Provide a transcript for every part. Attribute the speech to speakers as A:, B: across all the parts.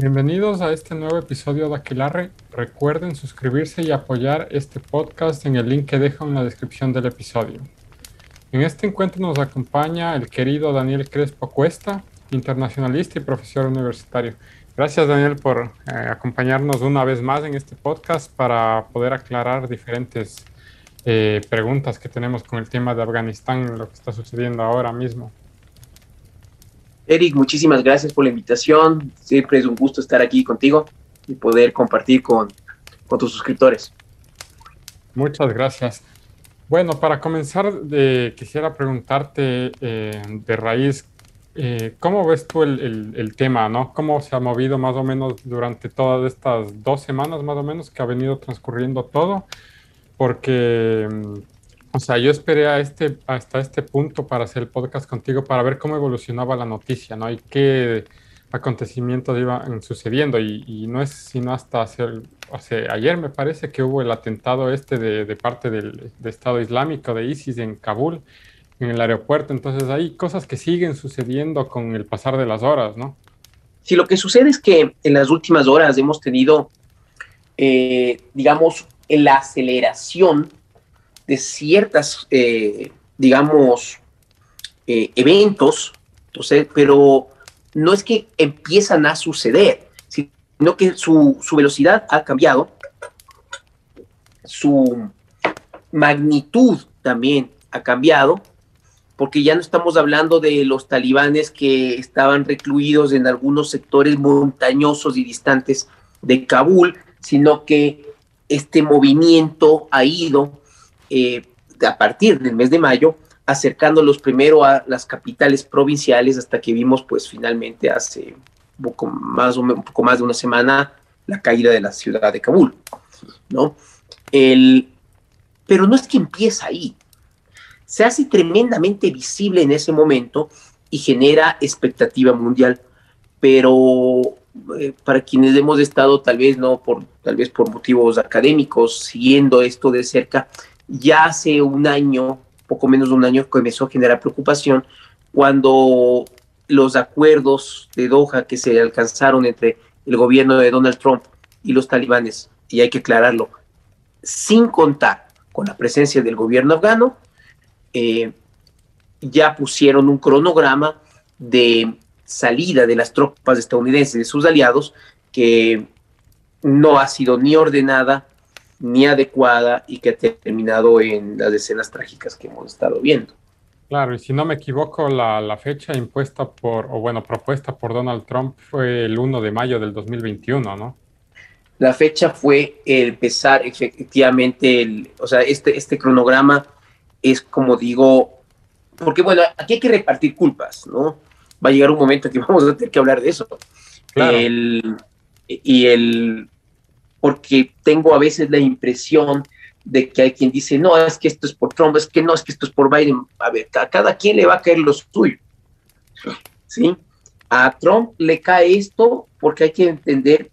A: Bienvenidos a este nuevo episodio de Aquelarre. Recuerden suscribirse y apoyar este podcast en el link que dejo en la descripción del episodio. En este encuentro nos acompaña el querido Daniel Crespo Cuesta, internacionalista y profesor universitario. Gracias Daniel por eh, acompañarnos una vez más en este podcast para poder aclarar diferentes eh, preguntas que tenemos con el tema de Afganistán, lo que está sucediendo ahora mismo.
B: Eric, muchísimas gracias por la invitación. Siempre es un gusto estar aquí contigo y poder compartir con, con tus suscriptores.
A: Muchas gracias. Bueno, para comenzar, eh, quisiera preguntarte eh, de raíz, eh, ¿cómo ves tú el, el, el, tema, no? ¿Cómo se ha movido más o menos durante todas estas dos semanas más o menos que ha venido transcurriendo todo? Porque, mm, o sea, yo esperé a este, hasta este punto para hacer el podcast contigo para ver cómo evolucionaba la noticia, ¿no? Y qué acontecimientos iban sucediendo. Y, no es sino hasta hacer, hace, ayer me parece que hubo el atentado este de, parte del de Estado Islámico de ISIS en Kabul, en el aeropuerto. Entonces hay cosas que siguen sucediendo con el pasar de las horas, ¿no?
B: Sí, lo que sucede es que en las últimas horas hemos tenido, eh, digamos, la aceleración de ciertas, eh, digamos, eh, eventos, entonces, pero no es que empiezan a suceder, sino que su, su velocidad ha cambiado, su magnitud también ha cambiado, porque ya no estamos hablando de los talibanes que estaban recluidos en algunos sectores montañosos y distantes de Kabul, sino que este movimiento ha ido eh, a partir del mes de mayo acercándolos primero a las capitales provinciales hasta que vimos pues finalmente hace un poco más, un poco más de una semana la caída de la ciudad de Kabul, ¿no? El, pero no es que empieza ahí, se hace tremendamente visible en ese momento y genera expectativa mundial, pero eh, para quienes hemos estado tal vez no por tal vez por motivos académicos siguiendo esto de cerca, ya hace un año, poco menos de un año, comenzó a generar preocupación cuando los acuerdos de Doha que se alcanzaron entre el gobierno de Donald Trump y los talibanes, y hay que aclararlo, sin contar con la presencia del gobierno afgano, eh, ya pusieron un cronograma de salida de las tropas estadounidenses, de sus aliados, que no ha sido ni ordenada ni adecuada y que ha terminado en las escenas trágicas que hemos estado viendo.
A: Claro, y si no me equivoco, la, la, fecha impuesta por, o bueno, propuesta por Donald Trump fue el 1 de mayo del 2021, ¿no?
B: La fecha fue empezar efectivamente, el, o sea, este, este cronograma es como digo, porque bueno, aquí hay que repartir culpas, ¿no? Va a llegar un momento en que vamos a tener que hablar de eso. Claro. El, y el, porque tengo a veces la impresión de que hay quien dice, no, es que esto es por Trump, es que no, es que esto es por Biden. A ver, a cada quien le va a caer lo suyo. ¿Sí? A Trump le cae esto porque hay que entender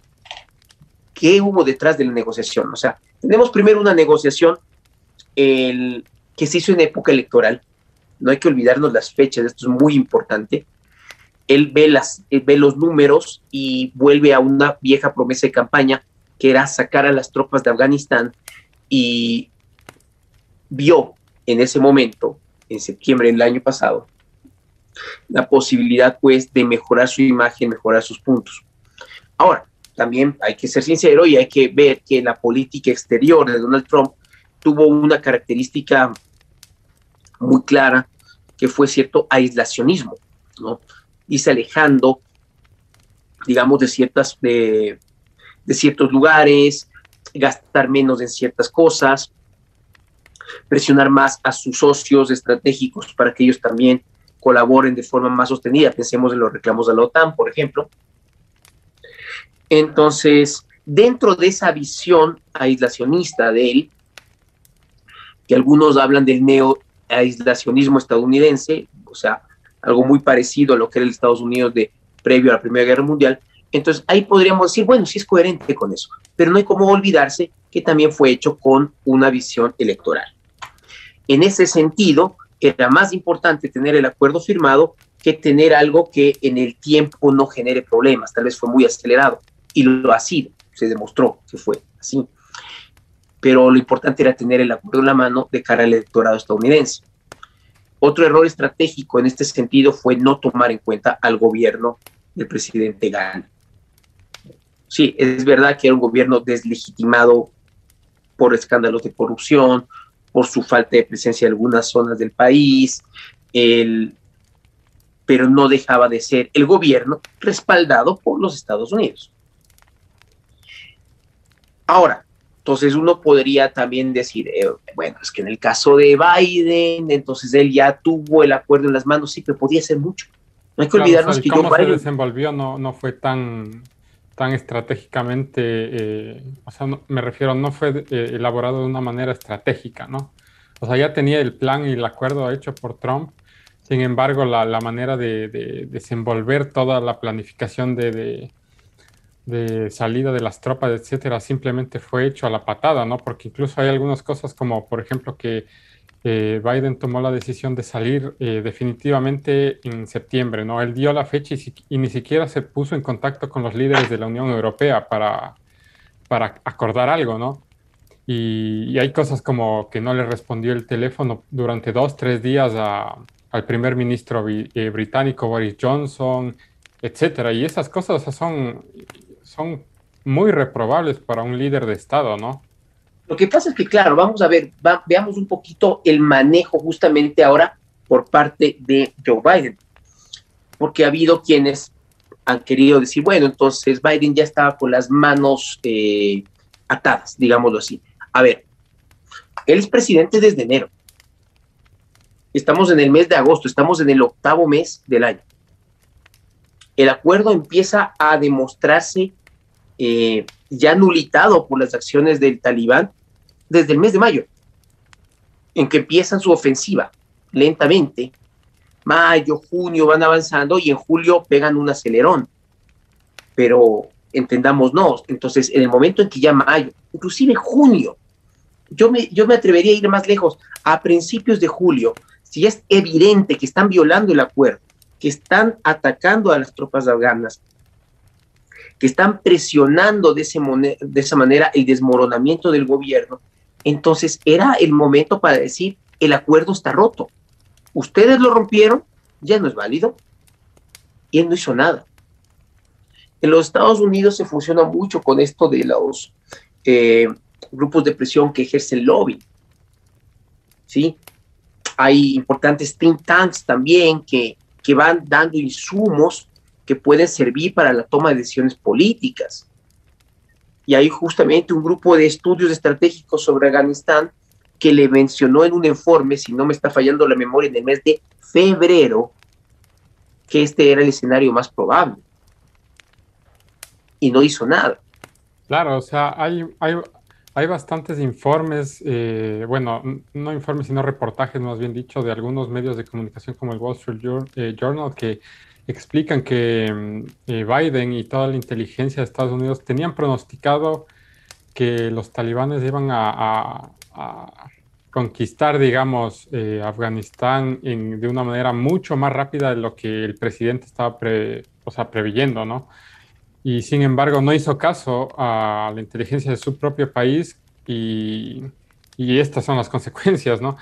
B: qué hubo detrás de la negociación. O sea, tenemos primero una negociación el, que se hizo en época electoral. No hay que olvidarnos las fechas, esto es muy importante. Él ve, las, él ve los números y vuelve a una vieja promesa de campaña que era sacar a las tropas de Afganistán y vio en ese momento, en septiembre del año pasado, la posibilidad pues de mejorar su imagen, mejorar sus puntos. Ahora, también hay que ser sincero y hay que ver que la política exterior de Donald Trump tuvo una característica muy clara, que fue cierto aislacionismo, ¿no? Irse alejando, digamos, de ciertas, de ciertos lugares, gastar menos en ciertas cosas, presionar más a sus socios estratégicos para que ellos también colaboren de forma más sostenida. Pensemos en los reclamos de la OTAN, por ejemplo. Entonces, dentro de esa visión aislacionista de él, que algunos hablan del neo aislacionismo estadounidense, o sea, algo muy parecido a lo que era el Estados Unidos de previo a la Primera Guerra Mundial. Entonces ahí podríamos decir, bueno, sí es coherente con eso, pero no hay como olvidarse que también fue hecho con una visión electoral. En ese sentido, era más importante tener el acuerdo firmado que tener algo que en el tiempo no genere problemas. Tal vez fue muy acelerado y lo ha sido, se demostró que fue así. Pero lo importante era tener el acuerdo en la mano de cara al electorado estadounidense. Otro error estratégico en este sentido fue no tomar en cuenta al gobierno del presidente Gana. Sí, es verdad que era un gobierno deslegitimado por escándalos de corrupción, por su falta de presencia en algunas zonas del país, el, pero no dejaba de ser el gobierno respaldado por los Estados Unidos. Ahora, entonces uno podría también decir, eh, bueno, es que en el caso de Biden, entonces él ya tuvo el acuerdo en las manos, sí, pero podía ser mucho. No hay que olvidarnos que
A: cómo se desenvolvió no, no fue tan, tan estratégicamente, eh, o sea, me refiero, no fue eh, elaborado de una manera estratégica, ¿no? O sea, ya tenía el plan y el acuerdo hecho por Trump, sin embargo, la, la manera de, de, desenvolver toda la planificación de, de, salida de las tropas, etcétera, simplemente fue hecho a la patada, ¿no? Porque incluso hay algunas cosas como, por ejemplo, que eh, Biden tomó la decisión de salir eh, definitivamente en septiembre, ¿no? Él dio la fecha y, ni siquiera se puso en contacto con los líderes de la Unión Europea para, para acordar algo, ¿no? Y, hay cosas como que no le respondió el teléfono durante dos, tres días al primer ministro eh, británico Boris Johnson, etcétera. Y esas cosas son, son muy reprobables para un líder de Estado, ¿no?
B: Lo que pasa es que, claro, vamos a ver, veamos un poquito el manejo justamente ahora por parte de Joe Biden, porque ha habido quienes han querido decir, bueno, entonces Biden ya estaba con las manos eh, atadas, digámoslo así. A ver, él es presidente desde enero. Estamos en el mes de agosto, estamos en el octavo mes del año. El acuerdo empieza a demostrarse eh, ya nulitado por las acciones del talibán desde el mes de mayo, en que empiezan su ofensiva lentamente. Mayo, junio van avanzando y en julio pegan un acelerón. Pero entendámonos, entonces en el momento en que ya mayo, inclusive junio, yo me, yo me atrevería a ir más lejos, a principios de julio, si es evidente que están violando el acuerdo, que están atacando a las tropas afganas, que están presionando de, ese de esa manera el desmoronamiento del gobierno, entonces era el momento para decir, el acuerdo está roto. Ustedes lo rompieron, ya no es válido. Y él no hizo nada. En los Estados Unidos se funciona mucho con esto de los eh, grupos de presión que ejercen lobby. ¿Sí? Hay importantes think tanks también que, que van dando insumos que pueden servir para la toma de decisiones políticas. Y hay justamente un grupo de estudios estratégicos sobre Afganistán que le mencionó en un informe, si no me está fallando la memoria, en el mes de febrero, que este era el escenario más probable. Y no hizo nada.
A: Claro, o sea, hay, hay, hay bastantes informes, eh, bueno, no informes, sino reportajes, más bien dicho, de algunos medios de comunicación como el Wall Street eh, Journal, que explican que mm, eh, Biden y toda la inteligencia de Estados Unidos tenían pronosticado que los talibanes iban a, conquistar, digamos, eh, Afganistán de una manera mucho más rápida de lo que el presidente estaba o sea, preveyendo, ¿no? Y sin embargo no hizo caso a la inteligencia de su propio país y estas son las consecuencias, ¿no?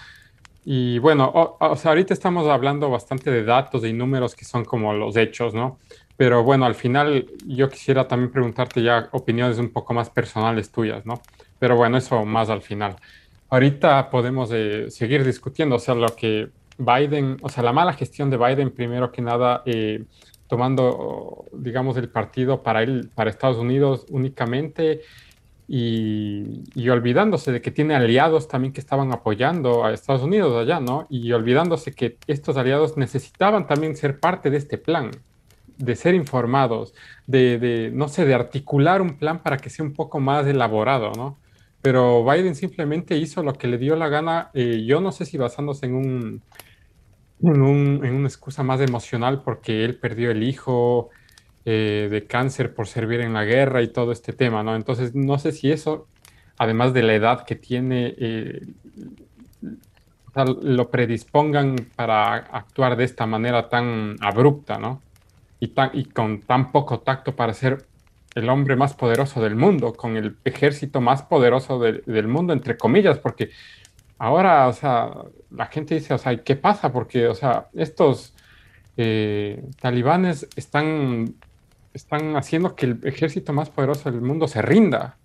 A: Y bueno, o, sea, ahorita estamos hablando bastante de datos y números que son como los hechos, ¿no? Pero bueno, al final yo quisiera también preguntarte ya opiniones un poco más personales tuyas, ¿no? Pero bueno, eso más al final. Ahorita podemos eh, seguir discutiendo, o sea, lo que Biden, o sea, la mala gestión de Biden, primero que nada, eh, tomando, digamos, el partido para él, para Estados Unidos únicamente y, olvidándose de que tiene aliados también que estaban apoyando a Estados Unidos allá, ¿no? Y olvidándose que estos aliados necesitaban también ser parte de este plan, de ser informados, de, no sé, de articular un plan para que sea un poco más elaborado, ¿no? Pero Biden simplemente hizo lo que le dio la gana, eh, yo no sé si basándose en un, en, un, en una excusa más emocional porque él perdió el hijo, eh, de cáncer por servir en la guerra y todo este tema, ¿no? Entonces, no sé si eso, además de la edad que tiene, eh, lo predispongan para actuar de esta manera tan abrupta, ¿no? Y, tan, y con tan poco tacto para ser el hombre más poderoso del mundo, con el ejército más poderoso del mundo, entre comillas, porque ahora, o sea, la gente dice, o sea, ¿qué pasa? Porque, o sea, estos eh, talibanes están, están haciendo que el ejército más poderoso del mundo se rinda.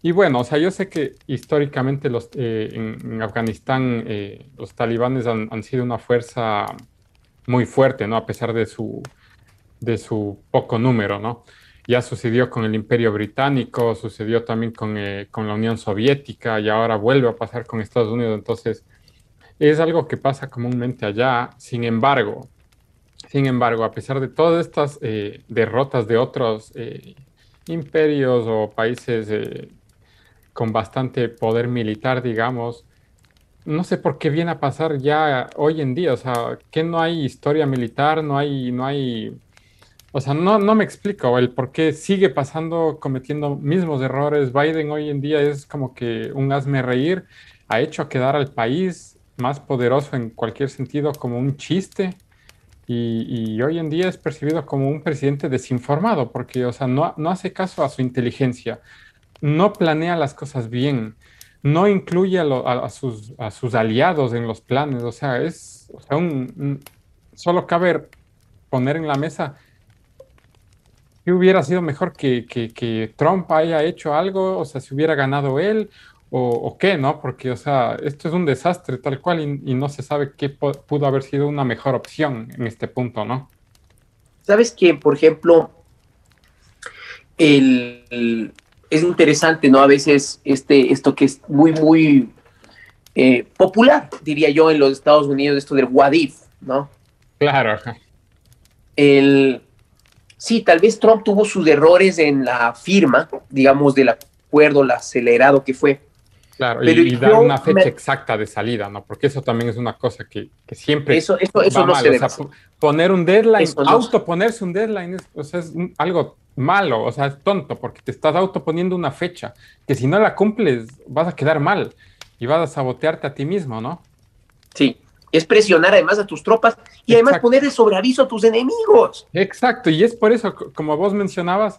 A: Y bueno, o sea, yo sé que históricamente los, eh, en, Afganistán eh, los talibanes han, han, sido una fuerza muy fuerte, ¿no? A pesar de su, de su poco número, ¿no? Ya sucedió con el Imperio Británico, sucedió también con, eh, con la Unión Soviética y ahora vuelve a pasar con Estados Unidos. Entonces, es algo que pasa comúnmente allá. Sin embargo, sin embargo, a pesar de todas estas derrotas de otros imperios o países con bastante poder militar, digamos. No sé por qué viene a pasar ya hoy en día, o sea, que no hay historia militar, no hay, no hay, o sea, no, no me explico el por qué sigue pasando, cometiendo mismos errores. Biden hoy en día es como que un hazme reír, ha hecho quedar al país más poderoso en cualquier sentido como un chiste. Y, y, hoy en día es percibido como un presidente desinformado, porque, o sea, no, no hace caso a su inteligencia no planea las cosas bien, no incluye a, sus, a, sus, aliados en los planes, o sea, es, un, solo cabe poner en la mesa que hubiera sido mejor que, que, Trump haya hecho algo, o sea, si hubiera ganado él, o, qué, ¿no? Porque, o sea, esto es un desastre tal cual y, no se sabe qué pudo haber sido una mejor opción en este punto, ¿no?
B: Sabes que, por ejemplo, el, es interesante, ¿no? A veces este, esto que es muy, muy eh, popular, diría yo, en los Estados Unidos, esto del what ¿no?
A: Claro.
B: El, sí, tal vez Trump tuvo sus errores en la firma, digamos, del acuerdo, el acelerado que fue.
A: Claro, y, dar una fecha exacta de salida, ¿no? Porque eso también es una cosa que, siempre.
B: Eso, eso, eso no se
A: poner un deadline, autoponerse un deadline, es, o sea, es algo malo, o sea, es tonto, porque te estás autoponiendo una fecha que si no la cumples vas a quedar mal y vas a sabotearte a ti mismo, ¿no?
B: Sí, es presionar además a tus tropas y además ponerle sobre aviso a tus enemigos.
A: Exacto, y es por eso, como vos mencionabas,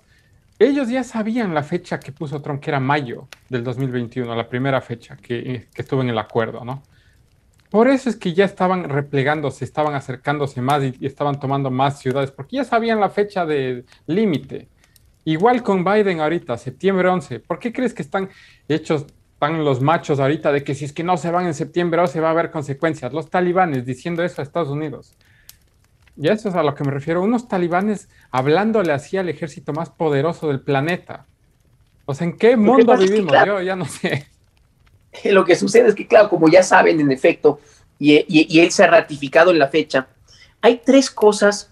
A: ellos ya sabían la fecha que puso Trump, que era mayo del 2021, la primera fecha que, que estuvo en el acuerdo, ¿no? Por eso es que ya estaban replegándose, estaban acercándose más y, estaban tomando más ciudades, porque ya sabían la fecha de límite. Igual con Biden ahorita, septiembre 11. ¿Por qué crees que están hechos, están los machos ahorita de que si es que no se van en septiembre 11 va a haber consecuencias? Los talibanes diciendo eso a Estados Unidos. Y eso es a lo que me refiero. Unos talibanes hablándole así al ejército más poderoso del planeta. O sea, ¿en qué mundo vivimos? Yo ya no sé.
B: lo que sucede es que, claro, como ya saben, en efecto, y, él se ha ratificado en la fecha, hay tres cosas,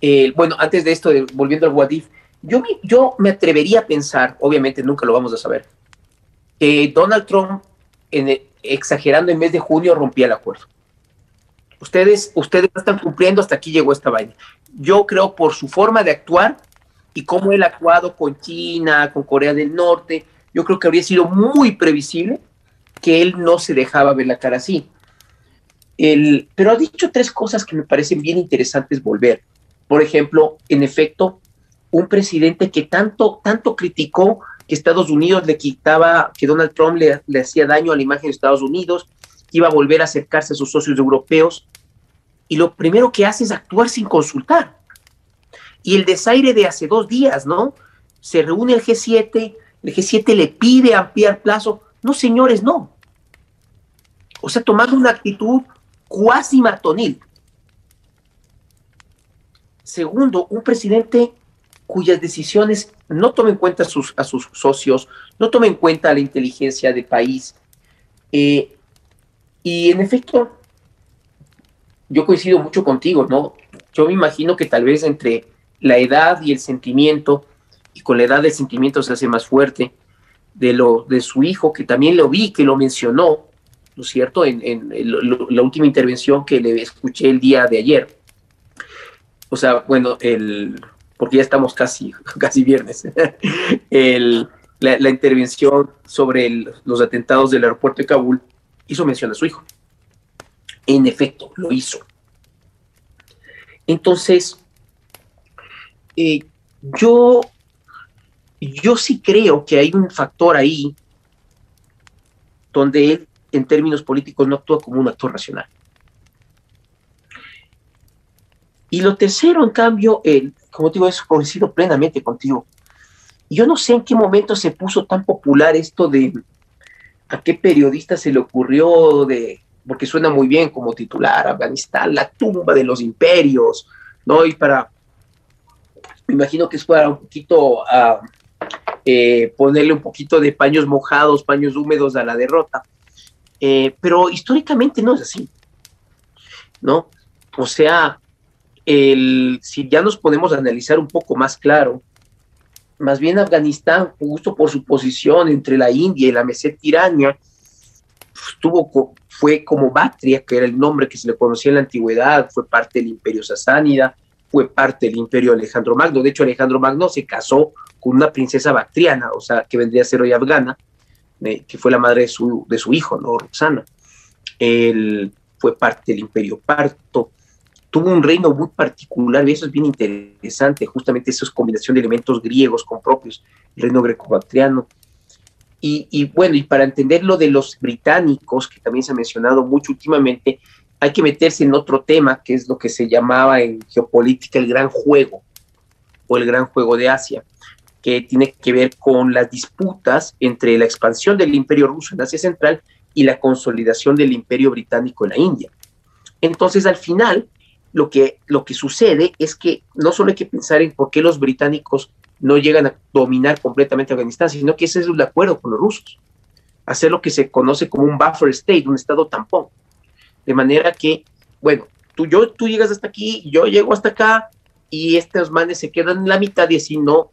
B: eh, bueno, antes de esto, volviendo al Wadif, yo, yo me atrevería a pensar, obviamente nunca lo vamos a saber, que Donald Trump, en exagerando, en mes de junio rompía el acuerdo. Ustedes, ustedes están cumpliendo, hasta aquí llegó esta vaina. Yo creo por su forma de actuar y cómo él ha actuado con China, con Corea del Norte, yo creo que habría sido muy previsible que él no se dejaba ver la cara así. El, pero ha dicho tres cosas que me parecen bien interesantes volver. Por ejemplo, en efecto, un presidente que tanto, tanto criticó que Estados Unidos le quitaba, que Donald Trump le, le hacía daño a la imagen de Estados Unidos, que iba a volver a acercarse a sus socios europeos, y lo primero que hace es actuar sin consultar. Y el desaire de hace dos días, ¿no? Se reúne el G7, el G7 le pide ampliar plazo, no, señores, no. O sea, tomando una actitud cuasi matonil. Segundo, un presidente cuyas decisiones no toma en cuenta a sus, socios, no toma en cuenta la inteligencia del país. Eh, y en efecto, yo coincido mucho contigo, ¿no? Yo me imagino que tal vez entre la edad y el sentimiento, y con la edad el sentimiento se hace más fuerte, de, lo, de su hijo, que también lo vi, que lo mencionó, ¿no es cierto?, en, la última intervención que le escuché el día de ayer. O sea, bueno, el, porque ya estamos casi, casi viernes, el, la, intervención sobre los atentados del aeropuerto de Kabul hizo mención a su hijo. En efecto, lo hizo. Entonces, eh, yo, yo sí creo que hay un factor ahí donde él, en términos políticos, no actúa como un actor racional. Y lo tercero, en cambio, él, como digo, es coincido plenamente contigo. Yo no sé en qué momento se puso tan popular esto de a qué periodista se le ocurrió de, porque suena muy bien como titular, Afganistán, la tumba de los imperios, ¿no? Y para, me imagino que es para un poquito a eh, ponerle un poquito de paños mojados, paños húmedos a la derrota. Eh, pero históricamente no es así, ¿no? O sea, si ya nos podemos analizar un poco más claro, más bien Afganistán, justo por su posición entre la India y la meseta iraña, tuvo, fue como Bactria, que era el nombre que se le conocía en la antigüedad, fue parte del imperio sasánida, fue parte del imperio Alejandro Magno. De hecho, Alejandro Magno se casó con una princesa bactriana, o sea, que vendría a ser hoy afgana, eh, que fue la madre de su, de su hijo, ¿no? Roxana. Él fue parte del imperio parto, tuvo un reino muy particular y eso es bien interesante, justamente esa combinación de elementos griegos con propios, el reino greco-bactriano. Y, y, bueno, y para entender lo de los británicos, que también se ha mencionado mucho últimamente, hay que meterse en otro tema, que es lo que se llamaba en geopolítica el gran juego, o el gran juego de Asia, que tiene que ver con las disputas entre la expansión del imperio ruso en Asia Central y la consolidación del imperio británico en la India. Entonces, al final, lo que, lo que sucede es que no solo hay que pensar en por qué los británicos no llegan a dominar completamente Afganistán, sino que ese es el acuerdo con los rusos. Hacer lo que se conoce como un buffer state, un estado tampón. De manera que, bueno, tú, yo, tú llegas hasta aquí, yo llego hasta acá, y estos manes se quedan en la mitad y así no,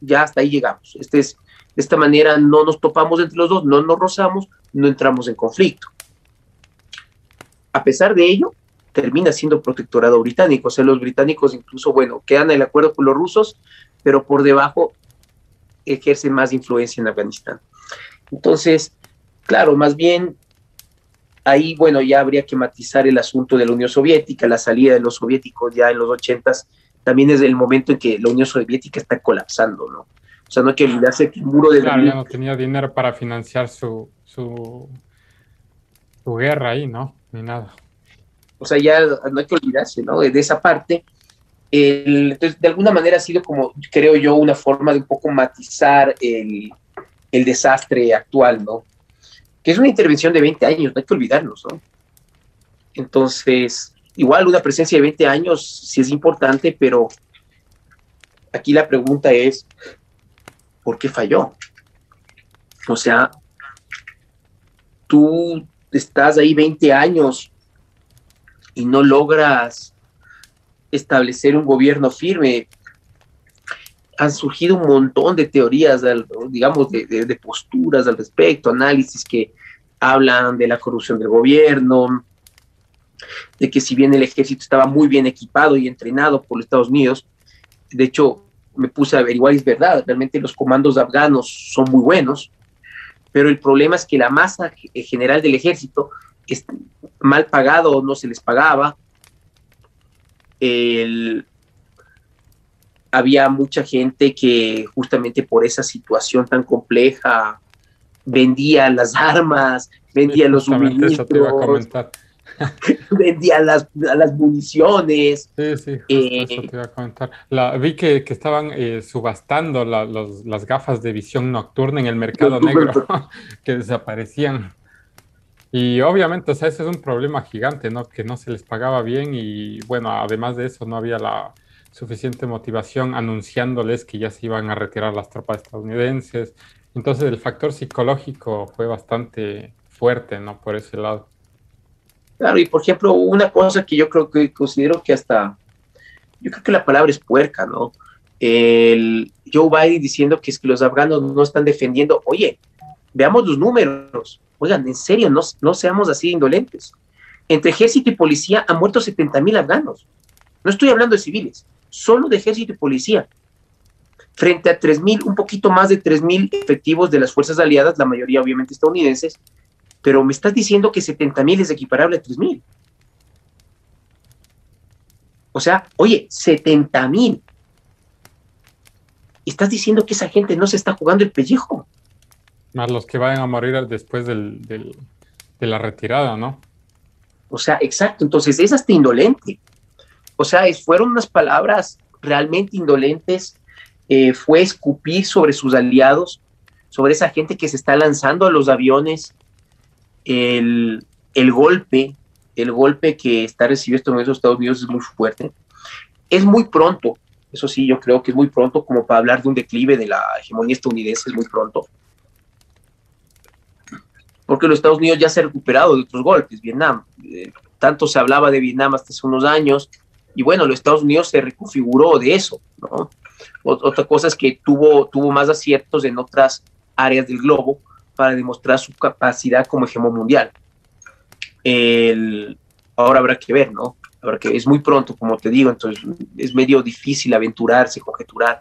B: ya hasta ahí llegamos. Este es, de esta manera no nos topamos entre los dos, no nos rozamos, no entramos en conflicto. A pesar de ello, termina siendo protectorado británico. O sea, los británicos incluso, bueno, quedan en el acuerdo con los rusos, pero por debajo ejercen más influencia en Afganistán. Entonces, claro, más bien ahí, bueno, ya habría que matizar el asunto de la Unión Soviética, la salida de los soviéticos ya en los ochentas, también es el momento en que la Unión Soviética está colapsando, ¿no? O sea, no hay que olvidarse que el muro de
A: claro, ya no tenía dinero para financiar su, su, su guerra ahí, ¿no? Ni nada.
B: O sea, ya no hay que olvidarse, ¿no? De esa parte. de alguna manera ha sido como, creo yo, una forma de un poco matizar el, el desastre actual, ¿no? Que es una intervención de 20 años, no hay que olvidarnos, ¿no? Entonces, igual una presencia de 20 años sí es importante, pero aquí la pregunta es, ¿por qué falló? O sea, tú estás ahí 20 años y no logras establecer un gobierno firme, han surgido un montón de teorías, digamos, de, posturas al respecto, análisis que hablan de la corrupción del gobierno, de que si bien el ejército estaba muy bien equipado y entrenado por los Estados Unidos, de hecho me puse a averiguar, es verdad, realmente los comandos afganos son muy buenos, pero el problema es que la masa general del ejército mal pagado, no se les pagaba. había mucha gente que justamente por esa situación tan compleja vendía las armas, vendía los suministros, vendía las, las municiones.
A: Sí, sí, eh, eso te iba a comentar. vi que, estaban eh, subastando las gafas de visión nocturna en el mercado negro, que desaparecían. Y obviamente, o sea, ese es un problema gigante, ¿no? Que no se les pagaba bien y bueno, además de eso no había la suficiente motivación anunciándoles que ya se iban a retirar las tropas estadounidenses. Entonces el factor psicológico fue bastante fuerte, ¿no? Por ese lado.
B: Claro, y por ejemplo, una cosa que yo creo que considero que hasta, yo creo que la palabra es puerca, ¿no? El Joe Biden diciendo que es que los afganos no están defendiendo, oye, veamos los números, Oigan, en serio, no, no seamos así indolentes. Entre ejército y policía han muerto 70 mil afganos. No estoy hablando de civiles, solo de ejército y policía. Frente a 3 mil, un poquito más de 3 mil efectivos de las fuerzas aliadas, la mayoría obviamente estadounidenses, pero me estás diciendo que 70 mil es equiparable a 3 mil. O sea, oye, 70 mil. Estás diciendo que esa gente no se está jugando el pellejo.
A: Más los que vayan a morir después del, de la retirada, ¿no?
B: O sea, exacto. Entonces, es hasta indolente. O sea, fueron unas palabras realmente indolentes. Eh, fue escupir sobre sus aliados, sobre esa gente que se está lanzando a los aviones. El, el golpe, el golpe que está recibiendo en esos Estados Unidos es muy fuerte. Es muy pronto, eso sí, yo creo que es muy pronto como para hablar de un declive de la hegemonía estadounidense, es muy pronto porque los Estados Unidos ya se ha recuperado de otros golpes, Vietnam. Eh, tanto se hablaba de Vietnam hasta hace unos años, y bueno, los Estados Unidos se reconfiguró de eso, ¿no? Otra cosa es que tuvo, tuvo más aciertos en otras áreas del globo para demostrar su capacidad como hegemón mundial. Ahora habrá que ver, ¿no? Habrá que, es muy pronto, como te digo, entonces es medio difícil aventurarse, conjeturar.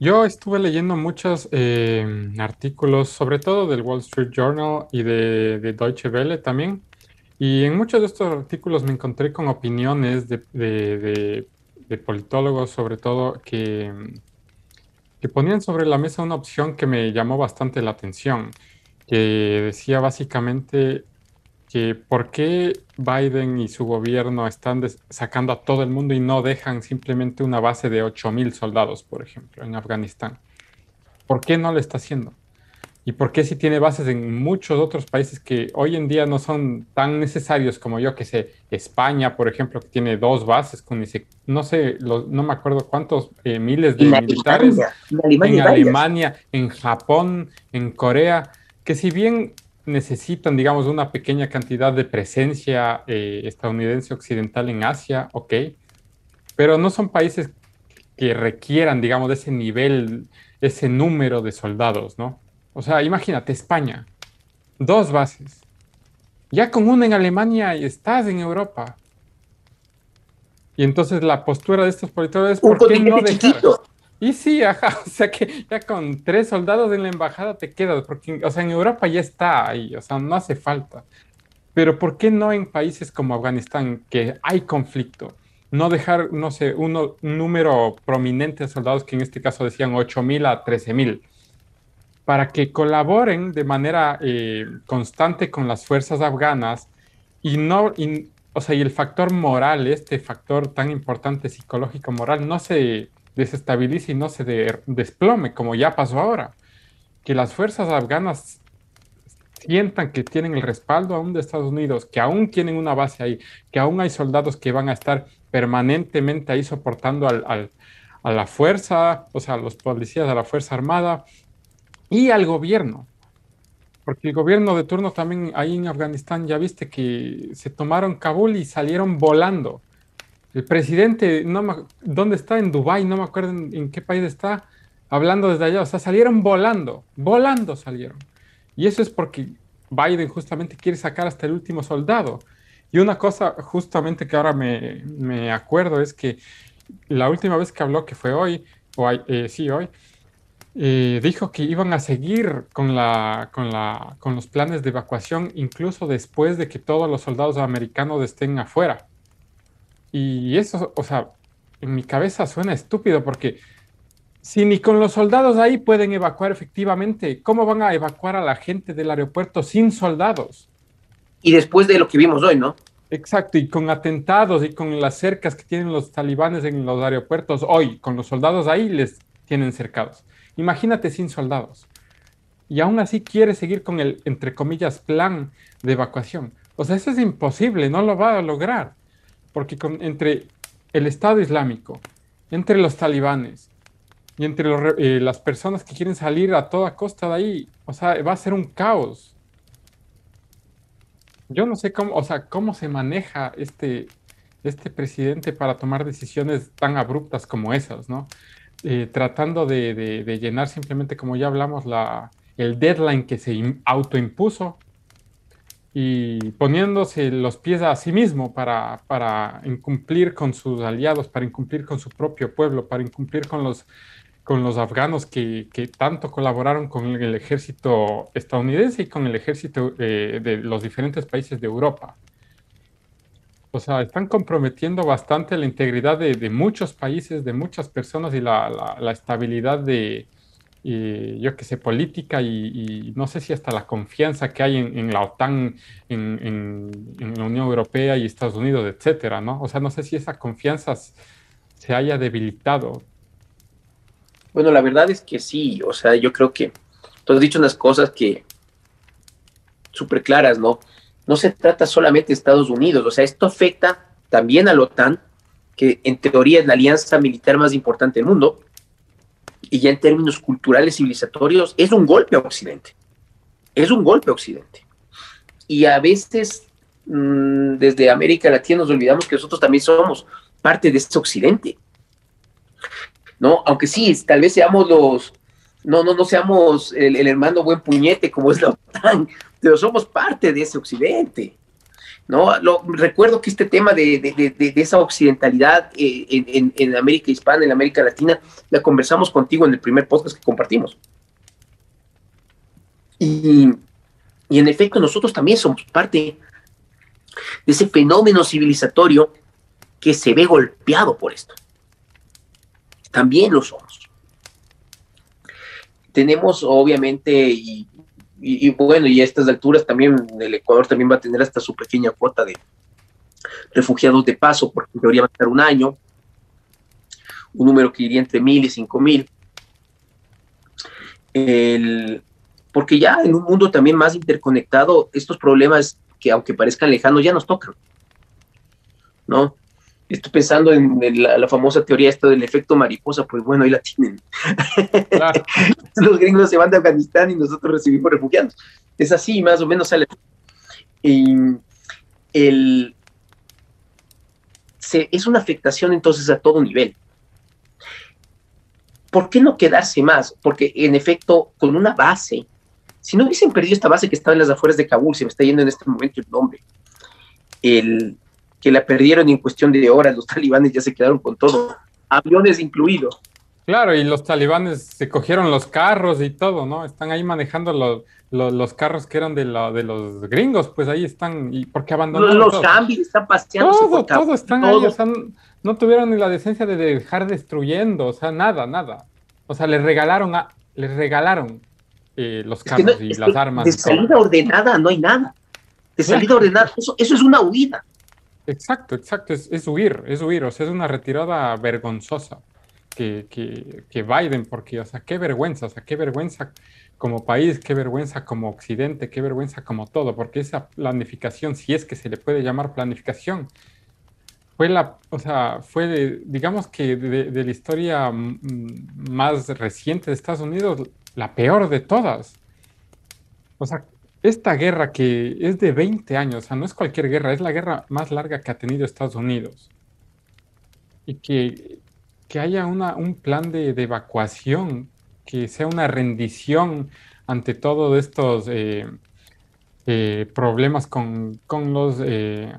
A: Yo estuve leyendo muchos eh, artículos, sobre todo del Wall Street Journal y de, Deutsche Welle también. Y en muchos de estos artículos me encontré con opiniones de, politólogos, sobre todo, que, que ponían sobre la mesa una opción que me llamó bastante la atención, que decía básicamente que por qué Biden y su gobierno están sacando a todo el mundo y no dejan simplemente una base de 8.000 soldados, por ejemplo, en Afganistán. ¿Por qué no lo está haciendo? ¿Y por qué si tiene bases en muchos otros países que hoy en día no son tan necesarios como yo que sé, España, por ejemplo, que tiene dos bases con no sé, no me acuerdo cuántos eh, miles de militares en Alemania, en Japón, en Corea, que si bien necesitan, digamos, una pequeña cantidad de presencia eh, estadounidense occidental en Asia, ok, pero no son países que requieran, digamos, de ese nivel, ese número de soldados, ¿no? O sea, imagínate, España, dos bases. Ya con una en Alemania y estás en Europa. Y entonces la postura de estos políticos es ¿por qué no dejar? Y sí, ajá, o sea que ya con tres soldados en la embajada te quedas, porque, o sea, en Europa ya está ahí, o sea, no hace falta. Pero ¿por qué no en países como Afganistán, que hay conflicto, no dejar, no sé, uno, un número prominente de soldados, que en este caso decían 8.000 a 13.000, para que colaboren de manera eh, constante con las fuerzas afganas y no, o sea, y el factor moral, este factor tan importante psicológico moral, no se desestabilice y no se desplome, como ya pasó ahora. Que las fuerzas afganas sientan que tienen el respaldo aún de Estados Unidos, que aún tienen una base ahí, que aún hay soldados que van a estar permanentemente ahí soportando a la fuerza, o sea, a los policías de la Fuerza Armada y al gobierno. Porque el gobierno de turno también ahí en Afganistán, ya viste que se tomaron Kabul y salieron volando. El presidente, no ¿dónde está? En Dubái, no me acuerdo en, qué país está, hablando desde allá. O sea, salieron volando, volando salieron. Y eso es porque Biden justamente quiere sacar hasta el último soldado. Y una cosa justamente que ahora me, me acuerdo es que la última vez que habló, que fue hoy, o eh, sí, hoy, eh, dijo que iban a seguir con, la, con, la, con los planes de evacuación incluso después de que todos los soldados americanos estén afuera. Y eso, o sea, en mi cabeza suena estúpido porque si ni con los soldados ahí pueden evacuar efectivamente, ¿cómo van a evacuar a la gente del aeropuerto sin soldados?
B: Y después de lo que vimos hoy, ¿no?
A: Exacto, y con atentados y con las cercas que tienen los talibanes en los aeropuertos hoy, con los soldados ahí les tienen cercados. Imagínate sin soldados. Y aún así quiere seguir con el, entre comillas, plan de evacuación. O sea, eso es imposible, no lo va a lograr porque entre el Estado Islámico, entre los talibanes y entre eh, las personas que quieren salir a toda costa de ahí, o sea, va a ser un caos. Yo no sé cómo, o sea, cómo se maneja este, este presidente para tomar decisiones tan abruptas como esas, ¿no? Eh, tratando de, llenar simplemente, como ya hablamos, la, el deadline que se autoimpuso y poniéndose los pies a sí mismo para, para incumplir con sus aliados, para incumplir con su propio pueblo, para incumplir con los, con los afganos que, que tanto colaboraron con el ejército estadounidense y con el ejército de los diferentes países de Europa. o sea, están comprometiendo bastante la integridad de, muchos países, de muchas personas y la, estabilidad de, yo qué sé, política y, no sé si hasta la confianza que hay en, la OTAN, en, la Unión Europea y Estados Unidos, etcétera, ¿no? O sea, no sé si esa confianza se haya debilitado.
B: Bueno, la verdad es que sí, o sea, yo creo que tú has dicho unas cosas que súper claras, ¿no? no se trata solamente de Estados Unidos, o sea, esto afecta también a la OTAN, que en teoría es la alianza militar más importante del mundo, y ya en términos culturales, civilizatorios, es un golpe a Occidente. Es un golpe a Occidente. Y a veces mm, desde América Latina nos olvidamos que nosotros también somos parte de este Occidente. ¿No? Aunque sí, tal vez seamos los, no, no, no seamos el, el hermano buen puñete como es la OTAN, pero somos parte de ese occidente. Lo, recuerdo que este tema de, de, esa occidentalidad eh, en, en, América Hispana, en América Latina, la conversamos contigo en el primer podcast que compartimos. Y, y en efecto, nosotros también somos parte de ese fenómeno civilizatorio que se ve golpeado por esto. También lo somos. Tenemos, obviamente, y y, bueno, y a estas alturas también el Ecuador también va a tener hasta su pequeña cuota de refugiados de paso, porque en teoría va a estar un año, un número que iría entre mil y cinco mil. porque ya en un mundo también más interconectado, estos problemas que aunque parezcan lejanos ya nos tocan, ¿no? Estoy pensando en, la, famosa teoría esta del efecto mariposa, pues bueno, ahí la tienen. Los gringos se van de Afganistán y nosotros recibimos refugiados. Es así, más o menos sale. Y el, es una afectación entonces a todo nivel. ¿Por qué no quedarse más? Porque en efecto, con una base, si no hubiesen perdido esta base que estaba en las afueras de Kabul, se me está yendo en este momento el nombre, el, que la perdieron en cuestión de horas, los talibanes ya se quedaron con todo, aviones incluidos.
A: Claro, y los talibanes se cogieron los carros y todo, ¿no? Están ahí manejando los, los, carros que eran de, de los gringos, pues ahí están. ¿Y por qué abandonaron?
B: Los, los están paseando.
A: Todo, todo están ahí, o sea, no tuvieron ni la decencia de dejar destruyendo, o sea, nada, nada. O sea, les regalaron, a, les regalaron eh, los carros y las armas.
B: De salida ordenada no hay nada. De salida ordenada, eso, eso es una huida.
A: Exacto, exacto, es, huir, es huir, o sea, es una retirada vergonzosa que, que, Biden, porque, o sea, qué vergüenza, o sea, qué vergüenza como país, qué vergüenza como Occidente, qué vergüenza como todo, porque esa planificación, si es que se le puede llamar planificación, fue la, o sea, fue, digamos que de, la historia más reciente de Estados Unidos, la peor de todas. O sea, esta guerra que es de 20 años, o sea, no es cualquier guerra, es la guerra más larga que ha tenido Estados Unidos. Y que, que haya un plan de, evacuación, que sea una rendición ante todos estos eh, eh, problemas con, los, eh,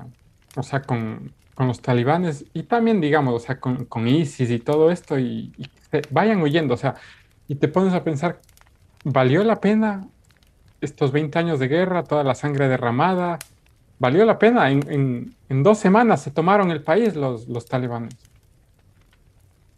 A: o sea, con, los talibanes y también, digamos, o sea, con, ISIS y todo esto y vayan huyendo, o sea, y te pones a pensar, ¿valió la pena estos 20 años de guerra, toda la sangre derramada, valió la pena. En, dos semanas se tomaron el país los, talibanes.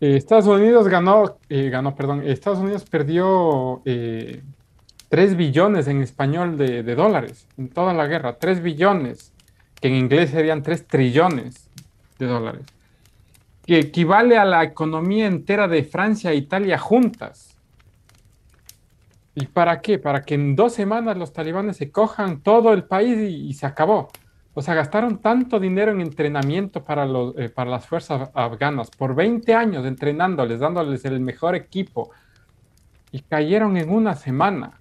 A: Eh, Estados Unidos ganó, eh, ganó, perdón, Estados Unidos perdió 3 eh, billones en español de, de, dólares en toda la guerra, 3 billones, que en inglés serían 3 trillones de dólares, que equivale a la economía entera de Francia e Italia juntas. ¿Y para qué? Para que en dos semanas los talibanes se cojan todo el país y, se acabó. O sea, gastaron tanto dinero en entrenamiento para, los, eh, para las fuerzas afganas, por 20 años entrenándoles, dándoles el mejor equipo, y cayeron en una semana.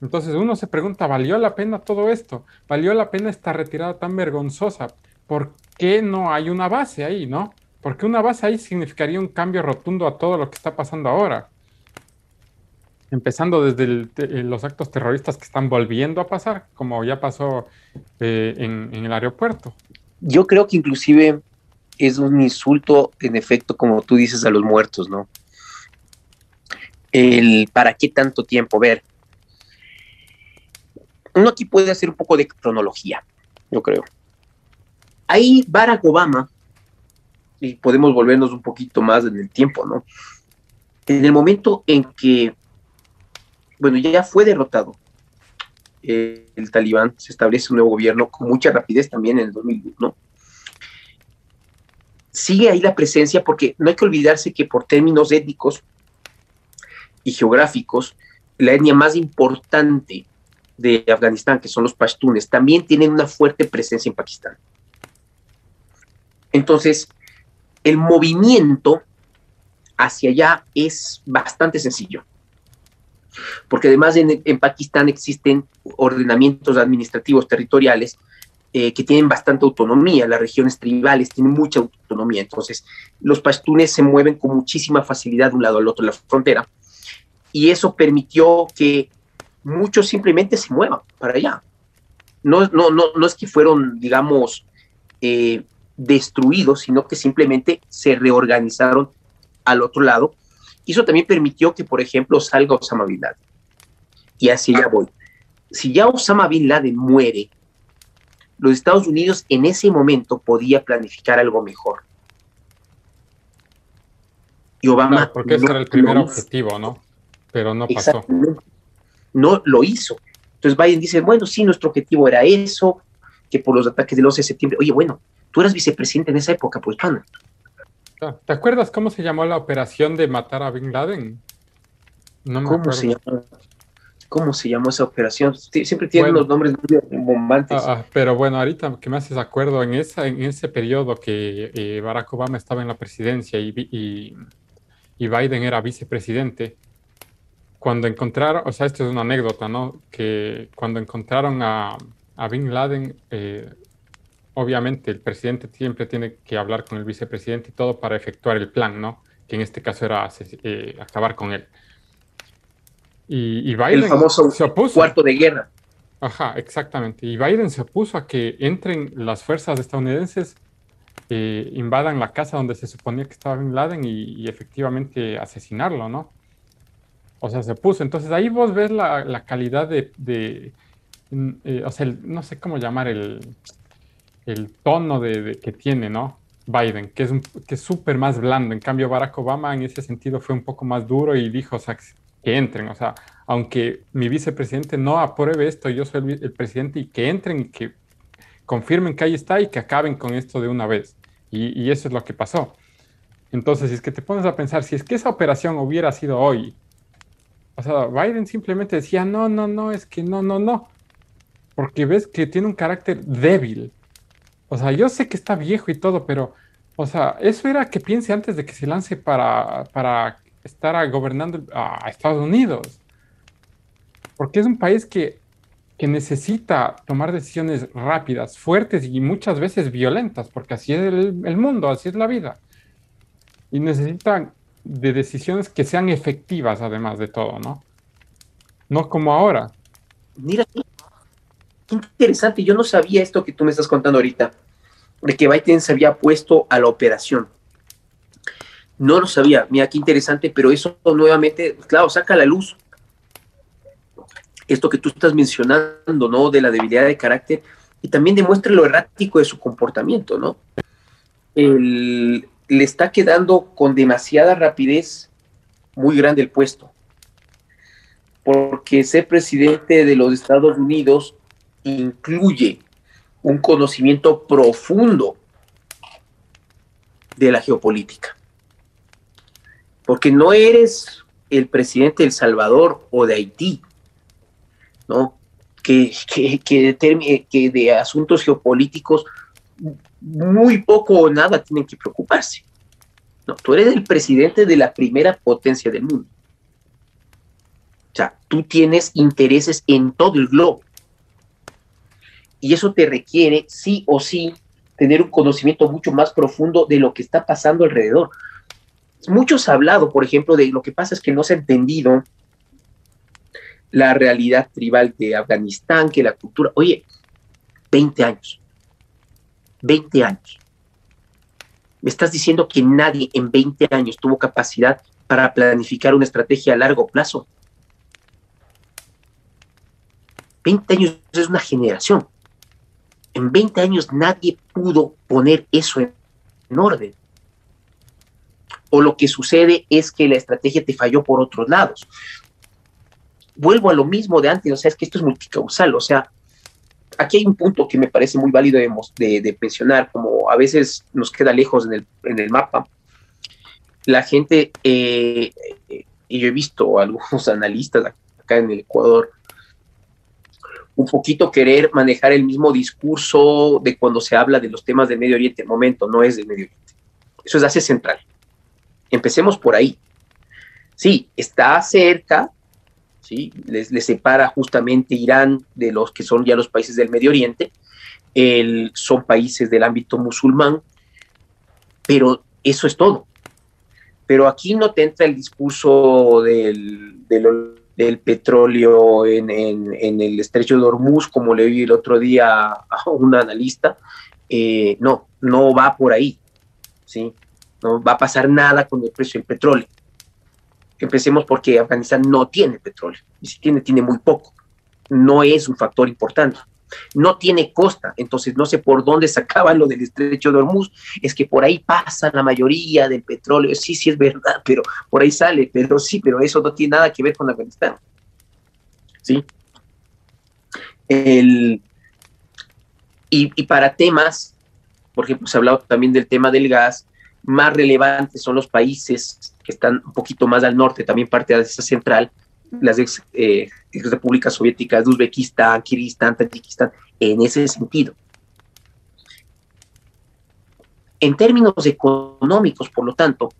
A: Entonces uno se pregunta, ¿valió la pena todo esto? ¿Valió la pena esta retirada tan vergonzosa? ¿Por qué no hay una base ahí, no? Porque una base ahí significaría un cambio rotundo a todo lo que está pasando ahora empezando desde eh, los actos terroristas que están volviendo a pasar, como ya pasó eh, en, el aeropuerto.
B: Yo creo que inclusive es un insulto, en efecto, como tú dices, a los muertos, ¿no? El para qué tanto tiempo ver. Uno aquí puede hacer un poco de cronología, yo creo. ahí Barack Obama, y podemos volvernos un poquito más en el tiempo, ¿no? En el momento en que, bueno, ya fue derrotado eh, el talibán, se establece un nuevo gobierno con mucha rapidez también en el 2001, ¿no? Sigue ahí la presencia porque no hay que olvidarse que por términos étnicos y geográficos, la etnia más importante de Afganistán, que son los pashtunes, también tienen una fuerte presencia en Pakistán. Entonces, el movimiento hacia allá es bastante sencillo, porque además en, Pakistán existen ordenamientos administrativos territoriales eh, que tienen bastante autonomía, las regiones tribales tienen mucha autonomía, entonces los pashtunes se mueven con muchísima facilidad de un lado al otro de la frontera, y eso permitió que muchos simplemente se muevan para allá. No, no, no, no es que fueron, digamos, eh, destruidos, sino que simplemente se reorganizaron al otro lado. Y eso también permitió que, por ejemplo, salga Osama Bin Laden. Y así ya voy. Si ya Osama Bin Laden muere, los Estados Unidos en ese momento podía planificar algo mejor.
A: Y Obama. porque ese era el primer objetivo, ¿no? Pero no pasó.
B: No lo hizo. Entonces Biden dice, bueno, sí, nuestro objetivo era eso, que por los ataques del 11 de septiembre, oye, bueno, tú eras vicepresidente en esa época, pues, pana.
A: ¿Te acuerdas cómo se llamó la operación de matar a Bin Laden?
B: No me ¿Cómo se llamó? ¿Cómo se llamó esa operación? Siempre tiene unos nombres muy bombantes.
A: Ah, ah, pero bueno, ahorita que me haces acuerdo, en, esa, en ese periodo que eh, Barack Obama estaba en la presidencia y, y, y Biden era vicepresidente, cuando encontraron, o sea, esto es una anécdota, ¿no? Que cuando encontraron a, a Bin Laden, eh, obviamente el presidente siempre tiene que hablar con el vicepresidente y todo para efectuar el plan, ¿no? Que en este caso era eh, acabar con él. Y, Biden
B: el famoso se opuso. cuarto de guerra.
A: Ajá, exactamente. Y Biden se opuso a que entren las fuerzas estadounidenses, eh, invadan la casa donde se suponía que estaba Bin Laden y efectivamente asesinarlo, ¿no? O sea, se puso. Entonces ahí vos ves la, calidad de, mm, eh, o sea, no sé cómo llamar el, tono de, que tiene, ¿no? Biden, que es que súper más blando. En cambio, Barack Obama en ese sentido fue un poco más duro y dijo, o sea, que entren. O sea, aunque mi vicepresidente no apruebe esto, yo soy el, presidente y que entren y que confirmen que ahí está y que acaben con esto de una vez. Y, y eso es lo que pasó. Entonces, si es que te pones a pensar, si es que esa operación hubiera sido hoy o sea, Biden simplemente decía, no, no, no, es que no, no, no. Porque ves que tiene un carácter débil. O sea, yo sé que está viejo y todo, pero, o sea, eso era que piense antes de que se lance para, para estar gobernando a Estados Unidos. Porque es un país que, que necesita tomar decisiones rápidas, fuertes y muchas veces violentas, porque así es el, mundo, así es la vida. Y necesitan de decisiones que sean efectivas, además de todo, ¿no? No como ahora.
B: Mira, qué interesante. Yo no sabía esto que tú me estás contando ahorita, de que Biden se había puesto a la operación. No lo sabía. Mira, qué interesante, pero eso nuevamente, claro, saca a la luz esto que tú estás mencionando, ¿no? De la debilidad de carácter y también demuestra lo errático de su comportamiento, ¿no? Le está quedando con demasiada rapidez muy grande el puesto. Porque ser presidente de los Estados Unidos incluye un conocimiento profundo de la geopolítica. Porque no eres el presidente de El Salvador o de Haití, ¿no? Que, que, que de asuntos geopolíticos muy poco o nada tienen que preocuparse. No, tú eres el presidente de la primera potencia del mundo. O sea, tú tienes intereses en todo el globo. Y eso te requiere, sí o sí, tener un conocimiento mucho más profundo de lo que está pasando alrededor. Muchos han hablado, por ejemplo, de lo que pasa es que no se ha entendido la realidad tribal de Afganistán, que la cultura. Oye, 20 años. 20 años. Me estás diciendo que nadie en 20 años tuvo capacidad para planificar una estrategia a largo plazo. 20 años es una generación. En 20 años nadie pudo poner eso en, orden. O lo que sucede es que la estrategia te falló por otros lados. Vuelvo a lo mismo de antes, o sea, es que esto es multicausal, o sea, aquí hay un punto que me parece muy válido de, mencionar, como a veces nos queda lejos en el, mapa. La gente, eh, y yo he visto algunos analistas acá en el Ecuador, un poquito querer manejar el mismo discurso de cuando se habla de los temas del Medio Oriente. Momento, no es del Medio Oriente. Eso es Asia Central. Empecemos por ahí. Sí, está cerca, ¿sí? Les, separa justamente Irán de los que son ya los países del Medio Oriente. El, son países del ámbito musulmán, pero eso es todo. Pero aquí no te entra el discurso del, del del petróleo en, el estrecho de Hormuz, como le oí el otro día a un analista, eh, no, no va por ahí, ¿sí? No va a pasar nada con el precio del petróleo. Empecemos porque Afganistán no tiene petróleo, y si tiene, tiene muy poco. No es un factor importante no tiene costa, entonces no sé por dónde sacaban lo del estrecho de Hormuz, es que por ahí pasa la mayoría del petróleo, sí, sí es verdad, pero por ahí sale, pero sí, pero eso no tiene nada que ver con Afganistán. ¿Sí? El, y, para temas, por ejemplo, se ha hablado también del tema del gas, más relevantes son los países que están un poquito más al norte, también parte de esa central, las ex, eh, repúblicas soviéticas de Uzbekistán, Kirguistán, Tayikistán, en ese sentido. En términos económicos, por lo tanto,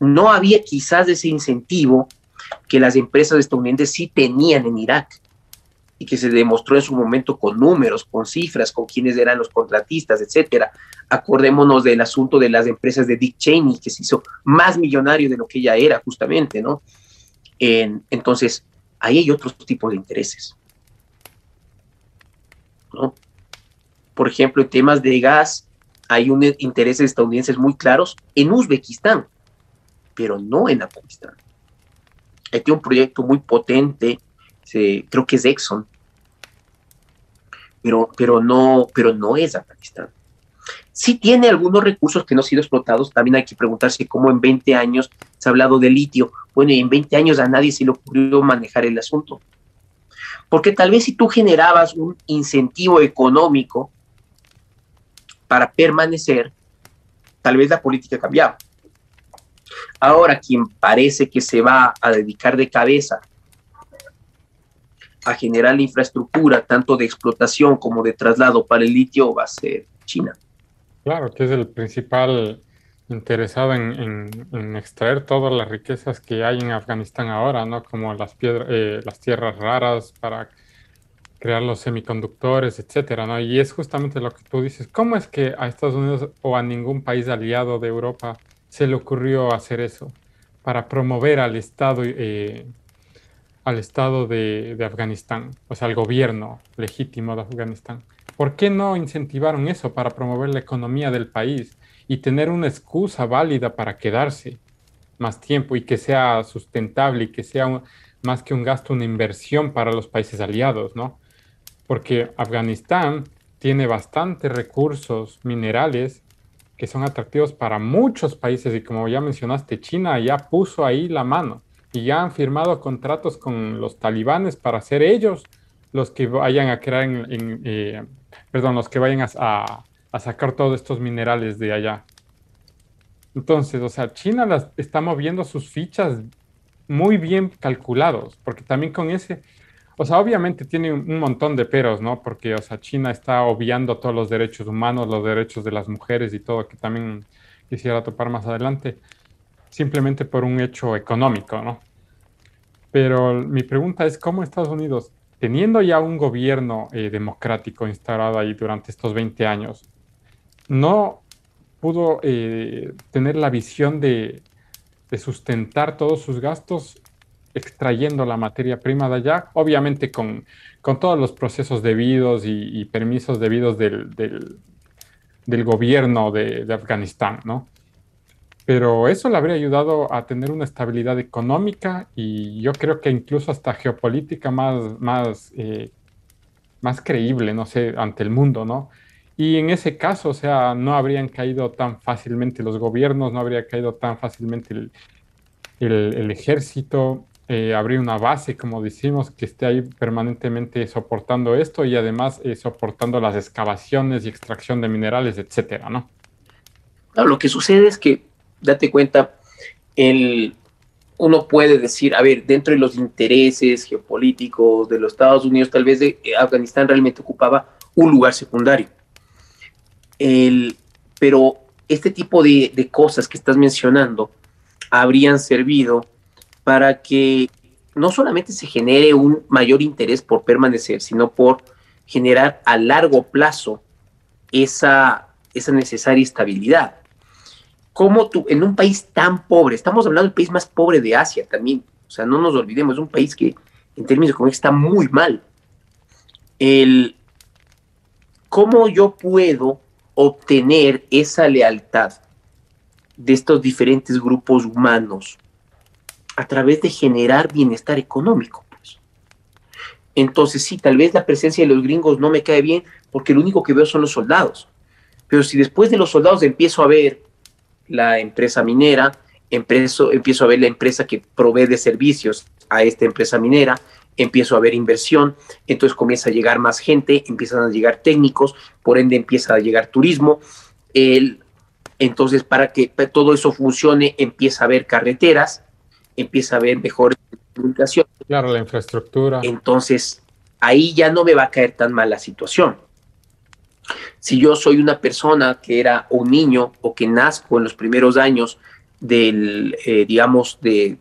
B: no había quizás ese incentivo que las empresas estadounidenses sí tenían en Irak y que se demostró en su momento con números, con cifras, con quiénes eran los contratistas, etcétera. Acordémonos del asunto de las empresas de Dick Cheney, que se hizo más millonario de lo que ella era, justamente, ¿no? Entonces, ahí hay otros tipos de intereses. Por ejemplo, en temas de gas, hay un intereses estadounidenses muy claros en Uzbekistán, pero no en Afganistán. Hay un proyecto muy potente, creo que es Exxon, pero, pero, no, pero no es Afganistán. Sí tiene algunos recursos que no han sido explotados, también hay que preguntarse cómo en 20 años se ha hablado de litio, bueno, y en 20 años a nadie se le ocurrió manejar el asunto. Porque tal vez si tú generabas un incentivo económico para permanecer, tal vez la política cambiaba. Ahora quien parece que se va a dedicar de cabeza a generar la infraestructura, tanto de explotación como de traslado para el litio, va a ser China.
A: Claro, que es el principal interesado en, extraer todas las riquezas que hay en Afganistán ahora, ¿no? Como las, piedras, eh, las tierras raras para crear los semiconductores, etcétera, ¿no? Y es justamente lo que tú dices. ¿Cómo es que a Estados Unidos o a ningún país aliado de Europa se le ocurrió hacer eso para promover al Estado, eh, al Estado de Afganistán, o sea, al gobierno legítimo de Afganistán? ¿Por qué no incentivaron eso para promover la economía del país? Y tener una excusa válida para quedarse más tiempo y que sea sustentable y que sea más que un gasto, una inversión para los países aliados, ¿no? Porque Afganistán tiene bastantes recursos minerales que son atractivos para muchos países y como ya mencionaste, China ya puso ahí la mano y ya han firmado contratos con los talibanes para ser ellos los que vayan a crear, en, eh, perdón, los que vayan a a sacar todos estos minerales de allá. Entonces, o sea, China las está moviendo sus fichas muy bien calculados, porque también con ese, o sea, obviamente tiene un, montón de peros, ¿no? Porque, o sea, China está obviando todos los derechos humanos, los derechos de las mujeres y todo, que también quisiera topar más adelante, simplemente por un hecho económico, ¿no? Pero mi pregunta es, ¿cómo Estados Unidos, teniendo ya un gobierno eh, democrático instalado ahí durante estos 20 años, no pudo eh, tener la visión de, sustentar todos sus gastos extrayendo la materia prima de allá, obviamente con, todos los procesos debidos y, permisos debidos del, gobierno de, Afganistán, ¿no? Pero eso le habría ayudado a tener una estabilidad económica y yo creo que incluso hasta geopolítica más, más, eh, más creíble, no sé, ante el mundo, ¿no? Y en ese caso, o sea, no habrían caído tan fácilmente los gobiernos, no habría caído tan fácilmente el, ejército, eh, habría una base, como decimos, que esté ahí permanentemente soportando esto y además eh, soportando las excavaciones y extracción de minerales, etcétera, ¿no?
B: lo que sucede es que, date cuenta, el, uno puede decir, a ver, dentro de los intereses geopolíticos de los Estados Unidos, tal vez de, eh, Afganistán realmente ocupaba un lugar secundario. El, pero este tipo de, de, cosas que estás mencionando habrían servido para que no solamente se genere un mayor interés por permanecer, sino por generar a largo plazo esa, esa necesaria estabilidad cómo tú, en un país tan pobre, estamos hablando del país más pobre de Asia también, o sea, no nos olvidemos, es un país que en términos económicos está muy mal. El, ¿Cómo yo puedo obtener esa lealtad de estos diferentes grupos humanos? A través de generar bienestar económico. Pues. Entonces, sí, tal vez la presencia de los gringos no me cae bien porque lo único que veo son los soldados. Pero si después de los soldados empiezo a ver la empresa minera, empiezo, empiezo a ver la empresa que provee de servicios a esta empresa minera, empiezo a ver inversión, entonces comienza a llegar más gente, empiezan a llegar técnicos, por ende empieza a llegar turismo. El, entonces, para que todo eso funcione, empieza a haber carreteras, empieza a haber mejor comunicación.
A: Claro, la infraestructura.
B: Entonces, ahí ya no me va a caer tan mal la situación. Si yo soy una persona que era un niño o que nazco en los primeros años del, eh, digamos, de,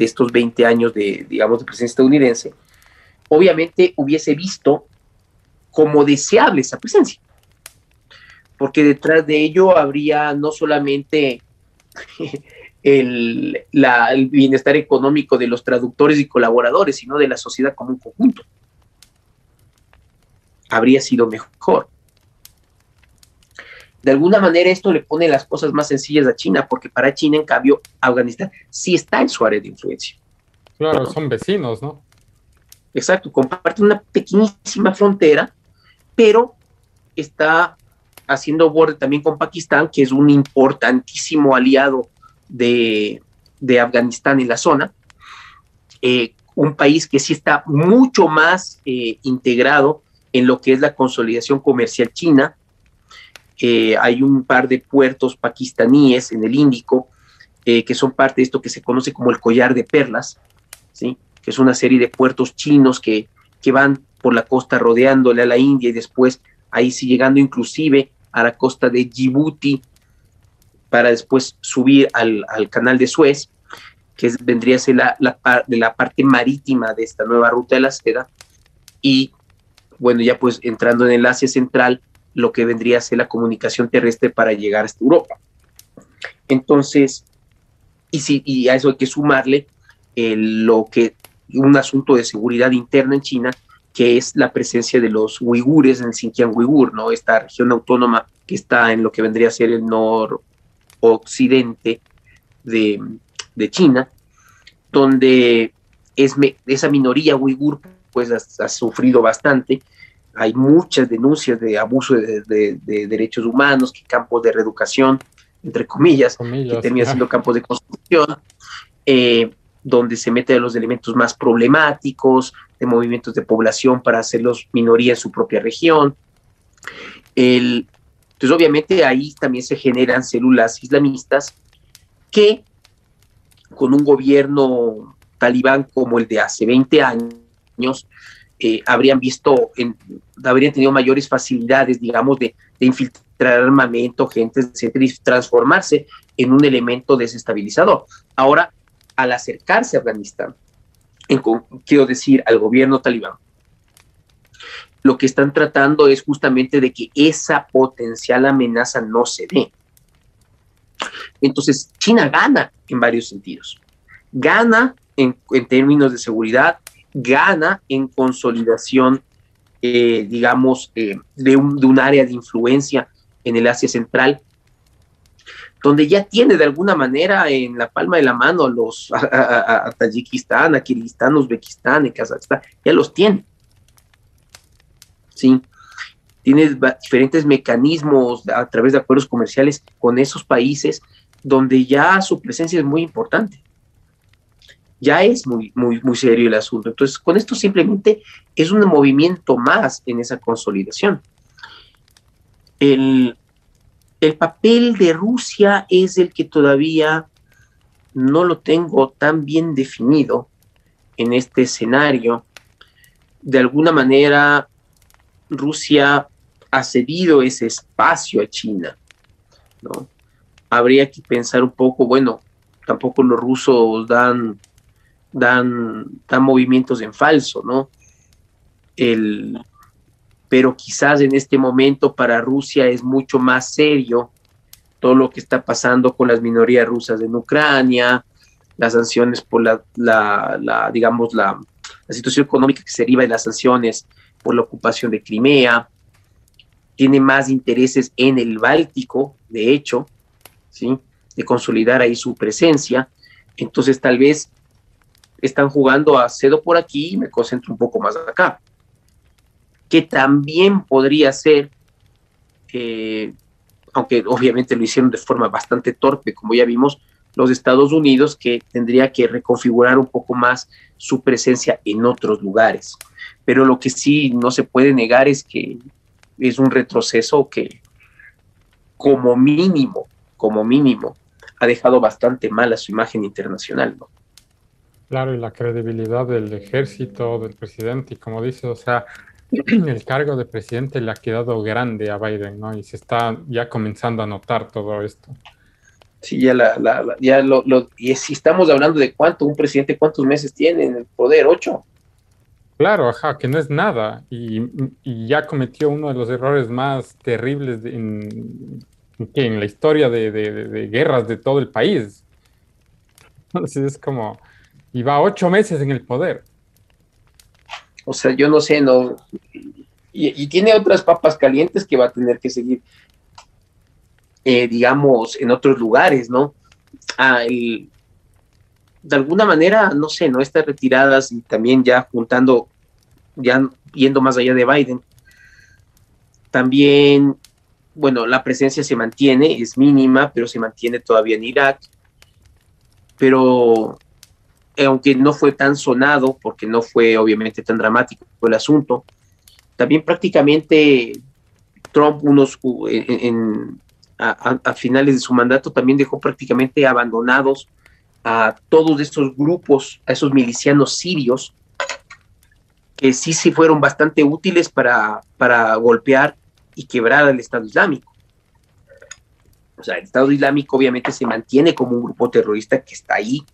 B: estos 20 años de, digamos, de presencia estadounidense, obviamente hubiese visto como deseable esa presencia. Porque detrás de ello habría no solamente el, el bienestar económico de los traductores y colaboradores, sino de la sociedad como un conjunto. Habría sido mejor. De alguna manera esto le pone las cosas más sencillas a China, porque para China, en cambio, Afganistán sí está en su área de influencia.
A: Claro, son vecinos, ¿no?
B: Exacto, comparte una pequeñísima frontera, pero está haciendo borde también con Pakistán, que es un importantísimo aliado de, Afganistán en la zona. Eh, un país que sí está mucho más eh, integrado en lo que es la consolidación comercial china, eh, hay un par de puertos pakistaníes en el Índico eh, que son parte de esto que se conoce como el collar de perlas, ¿sí? que es una serie de puertos chinos que, que van por la costa rodeándole a la India y después ahí sí llegando inclusive a la costa de Djibouti para después subir al, al canal de Suez, que vendría a ser la, la, la parte marítima de esta nueva ruta de la seda. Y bueno, ya pues entrando en el Asia Central, lo que vendría a ser la comunicación terrestre para llegar hasta Europa. Entonces, y, si, y a eso hay que sumarle lo que un asunto de seguridad interna en China, que es la presencia de los uigures en Xinjiang Uigur, ¿no? esta región autónoma que está en lo que vendría a ser el noroccidente de, de China, donde es esa minoría uigur pues ha sufrido bastante hay muchas denuncias de abuso de, derechos humanos, que campos de reeducación, entre comillas, que terminan siendo campos de construcción, eh, donde se meten los elementos más problemáticos de movimientos de población para hacerlos minoría en su propia región. El, entonces, obviamente, ahí también se generan células islamistas que, con un gobierno talibán como el de hace 20 años, eh, habrían visto, habrían tenido mayores facilidades, digamos, de, infiltrar armamento, gente, etcétera, y transformarse en un elemento desestabilizador. Ahora, al acercarse a Afganistán, quiero decir, al gobierno talibán, lo que están tratando es justamente de que esa potencial amenaza no se dé. Entonces, China gana en varios sentidos. Gana en, en términos de seguridad, gana en consolidación, eh, digamos, eh, de, un, área de influencia en el Asia Central, donde ya tiene de alguna manera en la palma de la mano los, a, Tayikistán, a Kirguistán, Uzbekistán, y Kazajstán, ya los tiene. ¿sí? Tienes diferentes mecanismos a través de acuerdos comerciales con esos países donde ya su presencia es muy importante. Ya es muy, muy, muy serio el asunto. Entonces, con esto simplemente es un movimiento más en esa consolidación. El, el papel de Rusia es el que todavía no lo tengo tan bien definido en este escenario. De alguna manera, Rusia ha cedido ese espacio a China, ¿no? Habría que pensar un poco, bueno, tampoco los rusos dan, dan, dan movimientos en falso, ¿no? El, pero quizás en este momento para Rusia es mucho más serio todo lo que está pasando con las minorías rusas en Ucrania, las sanciones por la, la, digamos, la, la, situación económica que se deriva de las sanciones por la ocupación de Crimea, tiene más intereses en el Báltico, de hecho, ¿sí? de consolidar ahí su presencia, entonces tal vez están jugando a cedo por aquí y me concentro un poco más acá, que también podría ser aunque obviamente lo hicieron de forma bastante torpe, como ya vimos, los Estados Unidos, que tendría que reconfigurar un poco más su presencia en otros lugares. Pero lo que sí no se puede negar es que es un retroceso que como mínimo, como mínimo, ha dejado bastante mal a su imagen internacional, ¿no?
A: Claro, y la credibilidad del ejército, del presidente, y como dice, o sea, el cargo de presidente le ha quedado grande a Biden, ¿no? Y se está ya comenzando a notar todo esto.
B: Sí, ya, la, ya lo, y si estamos hablando de cuánto, un presidente, cuántos meses tiene en el poder, ocho.
A: Claro, ajá, que no es nada. Y, ya cometió uno de los errores más terribles en, en la historia de, de, guerras de todo el país. Entonces es como, y va ocho meses en el poder.
B: O sea, yo no sé, no. Y, tiene otras papas calientes que va a tener que seguir, eh, digamos, en otros lugares, ¿no? Ah, de alguna manera, no sé, ¿no? Estas retiradas y también ya juntando, ya yendo más allá de Biden, también, bueno, la presencia se mantiene, es mínima, pero se mantiene todavía en Irak. Pero aunque no fue tan sonado, porque no fue obviamente tan dramático el asunto, también prácticamente Trump en, a, finales de su mandato también dejó prácticamente abandonados a todos estos grupos, a esos milicianos sirios, que sí, sí fueron bastante útiles para, para golpear y quebrar al Estado Islámico. O sea, el Estado Islámico obviamente se mantiene como un grupo terrorista que está ahí,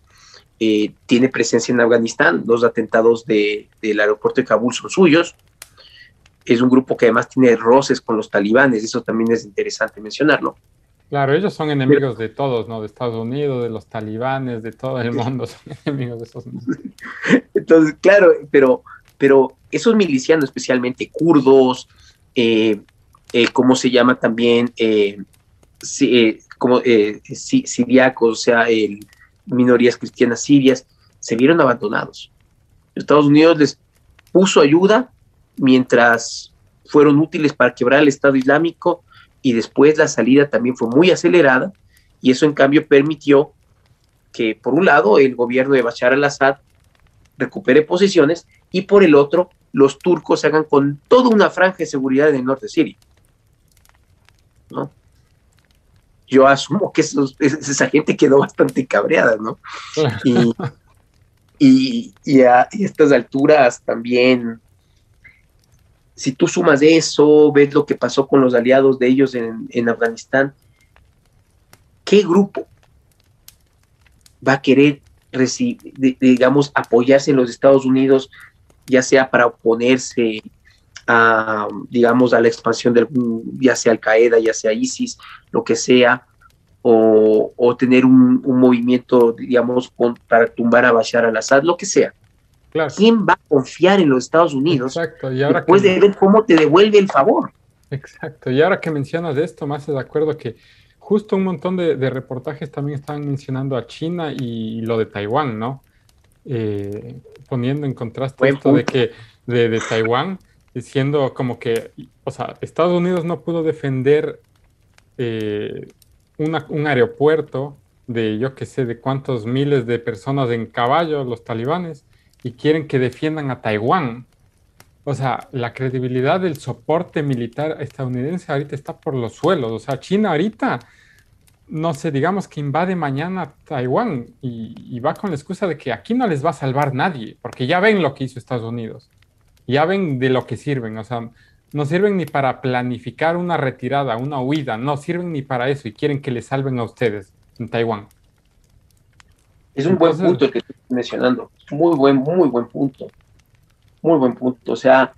B: eh, tiene presencia en Afganistán. Los atentados del aeropuerto de Kabul son suyos. Es un grupo que además tiene roces con los talibanes, eso también es interesante mencionarlo.
A: Claro, ellos son enemigos de todos, ¿no? De Estados Unidos, de los talibanes, de todo el mundo, son enemigos de esos.
B: Entonces, claro, pero, pero esos milicianos, especialmente kurdos, eh, eh, ¿cómo se llama también? como siriacos, o sea, el, minorías cristianas sirias, se vieron abandonados. Estados Unidos les puso ayuda mientras fueron útiles para quebrar el Estado Islámico y después la salida también fue muy acelerada y eso en cambio permitió que por un lado el gobierno de Bashar al-Assad recupere posiciones y por el otro los turcos se hagan con toda una franja de seguridad en el norte de Siria. ¿no? Yo asumo que esa gente quedó bastante cabreada, ¿no? Y, a, estas alturas también, si tú sumas eso, ves lo que pasó con los aliados de ellos en, Afganistán, ¿qué grupo va a querer, digamos, apoyarse en los Estados Unidos, ya sea para oponerse a, digamos, a la expansión del, ya sea Al Qaeda, ya sea ISIS, lo que sea, o, tener un, movimiento, digamos, para tumbar a Bashar al-Assad, lo que sea. ¿Quién va a confiar en los Estados Unidos Exacto. Y ahora después de ver cómo te devuelve el favor?
A: Exacto. Y ahora que mencionas esto, más de acuerdo que justo un montón de, reportajes también estaban mencionando a China y, lo de Taiwán, ¿no? Eh, poniendo en contraste esto de que de, de Taiwán diciendo como que, o sea, Estados Unidos no pudo defender eh, un aeropuerto de yo que sé de cuántos miles de personas en caballo, los talibanes, y quieren que defiendan a Taiwán. O sea, la credibilidad del soporte militar estadounidense ahorita está por los suelos. O sea, China ahorita, no sé, digamos que invade mañana Taiwán y, y va con la excusa de que aquí no les va a salvar nadie, porque ya ven lo que hizo Estados Unidos. Ya ven de lo que sirven. O sea, no sirven ni para planificar una retirada, una huida, no sirven ni para eso y quieren que les salven a ustedes en Taiwán.
B: Es un buen punto el que estoy mencionando. Muy buen, muy buen punto. Muy buen punto. O sea,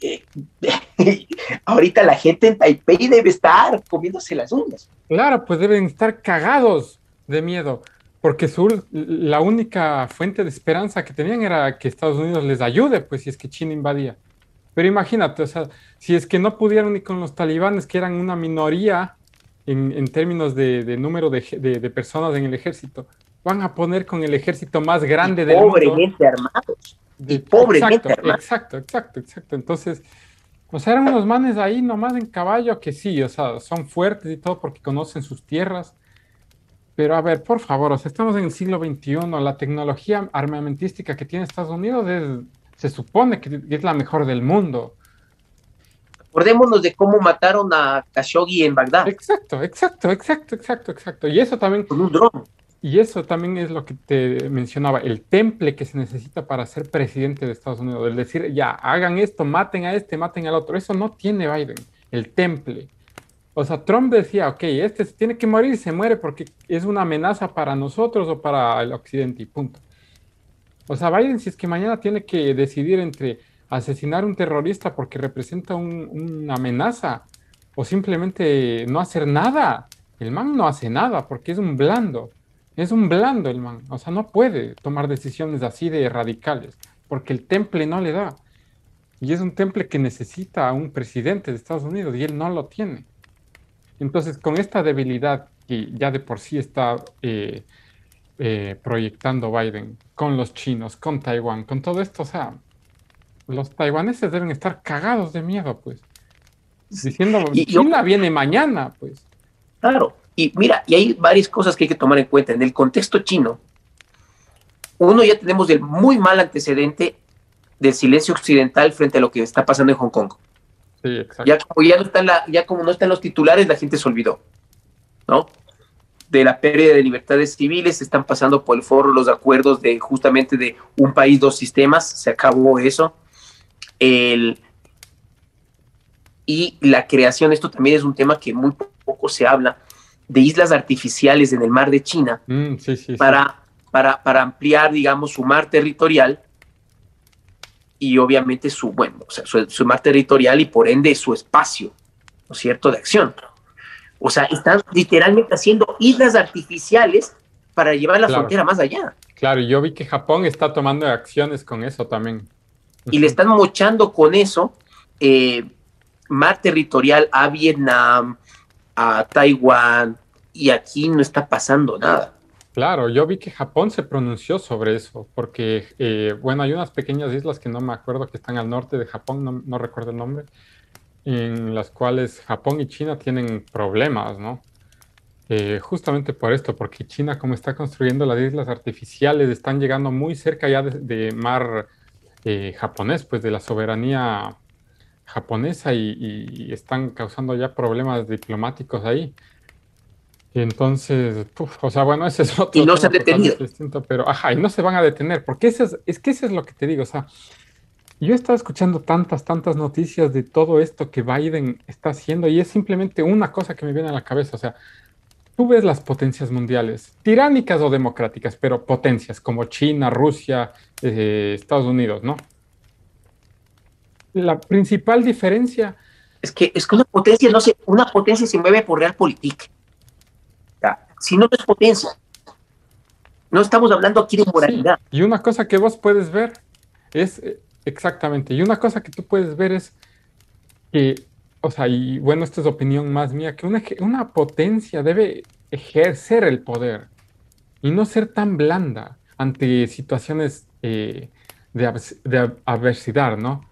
B: eh, ahorita la gente en Taipei debe estar comiéndose las uñas.
A: Claro, pues deben estar cagados de miedo, porque sur, la única fuente de esperanza que tenían era que Estados Unidos les ayude, pues si es que China invadía. Pero imagínate, o sea, si es que no pudieron ni con los talibanes, que eran una minoría en, términos de, número de, personas en el ejército, van a poner con el ejército más grande del
B: mundo. Pobremente armados.
A: Y pobremente exacto, Exacto, exacto, exacto. Entonces, o sea, eran unos manes ahí nomás en caballo que sí, o sea, son fuertes y todo porque conocen sus tierras. Pero a ver, por favor, o sea, estamos en el siglo XXI, la tecnología armamentística que tiene Estados Unidos es se supone que es la mejor del mundo.
B: Acordémonos de cómo mataron a Khashoggi en Bagdad.
A: Exacto, exacto, exacto, exacto, exacto. Y eso también.
B: Con un dron.
A: Y eso también es lo que te mencionaba, el temple que se necesita para ser presidente de Estados Unidos. El decir, ya, hagan esto, maten a este, maten al otro. Eso no tiene Biden, el temple. O sea, Trump decía, ok, este tiene que morir, se muere porque es una amenaza para nosotros o para el occidente y punto. O sea, Biden, si es que mañana tiene que decidir entre asesinar a un terrorista porque representa una amenaza o simplemente no hacer nada, el man no hace nada porque es un blando. Es un blando el man. O sea, no puede tomar decisiones así de radicales porque el temple no le da. Y es un temple que necesita a un presidente de Estados Unidos y él no lo tiene. Entonces, con esta debilidad que ya de por sí está eh, eh, proyectando Biden con los chinos, con Taiwán, con todo esto, o sea, los taiwaneses deben estar cagados de miedo, pues. Diciendo, y China viene mañana, pues.
B: Claro, y mira, y hay varias cosas que hay que tomar en cuenta. En el contexto chino, uno ya tenemos el muy mal antecedente del silencio occidental frente a lo que está pasando en Hong Kong.
A: Sí, exacto.
B: Ya como ya no está la, ya como no están los titulares, la gente se olvidó, ¿no? de la pérdida de libertades civiles, están pasando por el foro los acuerdos de justamente de un país, dos sistemas, se acabó eso. El, y la creación, esto también es un tema que muy poco se habla, de islas artificiales en el mar de China
A: mm,
B: para, Para, para ampliar, digamos, su mar territorial y obviamente su, bueno, o sea, su, su mar territorial y por ende su espacio, ¿no es cierto?, de acción. O sea, están literalmente haciendo islas artificiales para llevar la frontera más allá.
A: Claro, yo vi que Japón está tomando acciones con eso también.
B: Y le están mochando con eso eh, mar territorial a Vietnam, a Taiwán, y aquí no está pasando nada.
A: Claro, yo vi que Japón se pronunció sobre eso, porque, eh, bueno, hay unas pequeñas islas que no me acuerdo que están al norte de Japón, no, recuerdo el nombre, en las cuales Japón y China tienen problemas, ¿no? Eh, justamente por esto, porque China, como está construyendo las islas artificiales, están llegando muy cerca ya de, mar eh, japonés, pues de la soberanía japonesa y, están causando ya problemas diplomáticos ahí. Entonces, o sea, bueno, ese es otro.
B: Y no se han detenido.
A: Distinto, pero, ajá, y no se van a detener, porque eso es, es que eso es lo que te digo, o sea, yo he estado escuchando tantas, tantas noticias de todo esto que Biden está haciendo y es simplemente una cosa que me viene a la cabeza. O sea, tú ves las potencias mundiales, tiránicas o democráticas, pero potencias como China, Rusia, eh, Estados Unidos, ¿no? La principal diferencia...
B: Es que, es que una potencia no se, una potencia se mueve por realpolitik. Si no es potencia, no estamos hablando aquí de moralidad.
A: Y una cosa que vos puedes ver es eh, Exactamente. Y una cosa que tú puedes ver es que, o sea, y bueno, esta es opinión más mía, que una, una potencia debe ejercer el poder y no ser tan blanda ante situaciones eh, de, adversidad, ¿no?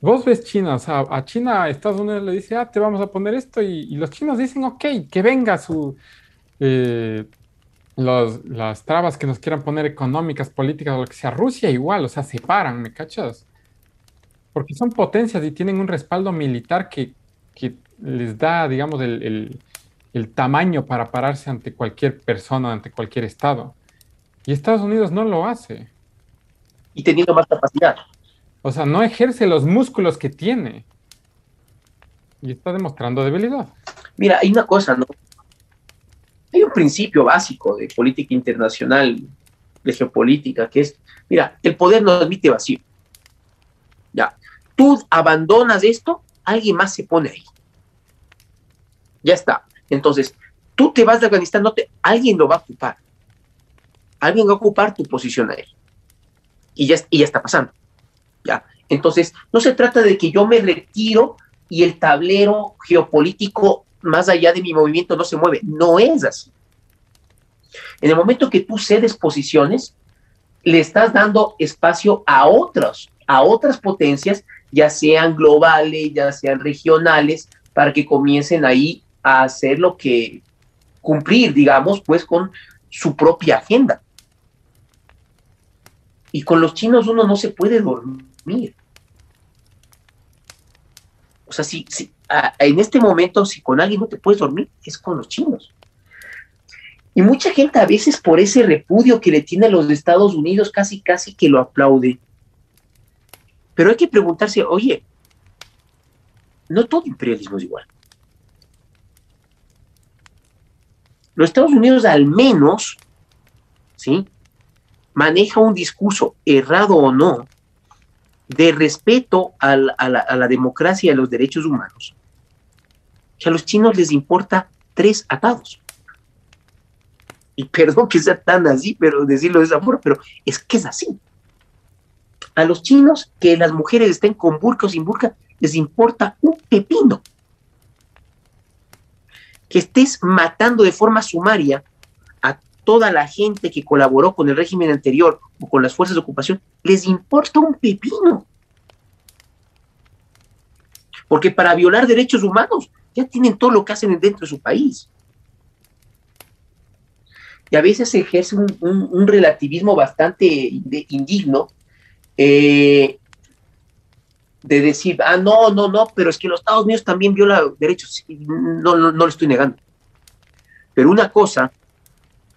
A: vos ves China, o sea, a China, Estados Unidos le dice, ah, te vamos a poner esto, y, los chinos dicen, ok, que venga su, eh, las trabas que nos quieran poner económicas, políticas o lo que sea. Rusia igual, o sea, se paran, ¿me cachas? Porque son potencias y tienen un respaldo militar que, les da, digamos, el, el tamaño para pararse ante cualquier persona, ante cualquier Estado. Y Estados Unidos no lo hace.
B: Y teniendo más capacidad.
A: O sea, no ejerce los músculos que tiene. Y está demostrando debilidad.
B: Mira, hay una cosa, ¿no? Hay un principio básico de política internacional, de geopolítica, que es, mira, el poder no admite vacío. Ya, tú abandonas esto, alguien más se pone ahí. Ya está. Entonces, tú te vas de Afganistán, no te, alguien lo va a ocupar. Alguien va a ocupar tu posición ahí. Y ya, y ya está pasando. ¿ya? Entonces, no se trata de que yo me retiro y el tablero geopolítico más allá de mi movimiento no se mueve. No es así. En el momento que tú cedes posiciones, le estás dando espacio a otros, a otras potencias, ya sean globales, ya sean regionales, para que comiencen ahí a hacer lo que cumplir, digamos, pues con su propia agenda. Y con los chinos uno no se puede dormir. O sea, si, si en este momento, si con alguien no te puedes dormir, es con los chinos. Y mucha gente a veces por ese repudio que le tiene a los Estados Unidos, casi, casi que lo aplaude. Pero hay que preguntarse, oye, no todo imperialismo es igual. Los Estados Unidos al menos, ¿sí? Maneja un discurso, errado o no, de respeto a la, democracia y a los derechos humanos, que a los chinos les importa tres atados. Y perdón que sea tan así, pero decirlo de esa forma, pero es que es así. A los chinos que las mujeres estén con burka o sin burka, les importa un pepino. Que estés matando de forma sumaria a toda la gente que colaboró con el régimen anterior o con las fuerzas de ocupación, les importa un pepino. Porque para violar derechos humanos ya tienen todo lo que hacen dentro de su país. Y a veces se ejerce un, relativismo bastante indigno eh, de decir, ah, no, no, no, pero es que los Estados Unidos también violan derechos. No, no, no lo estoy negando. Pero una cosa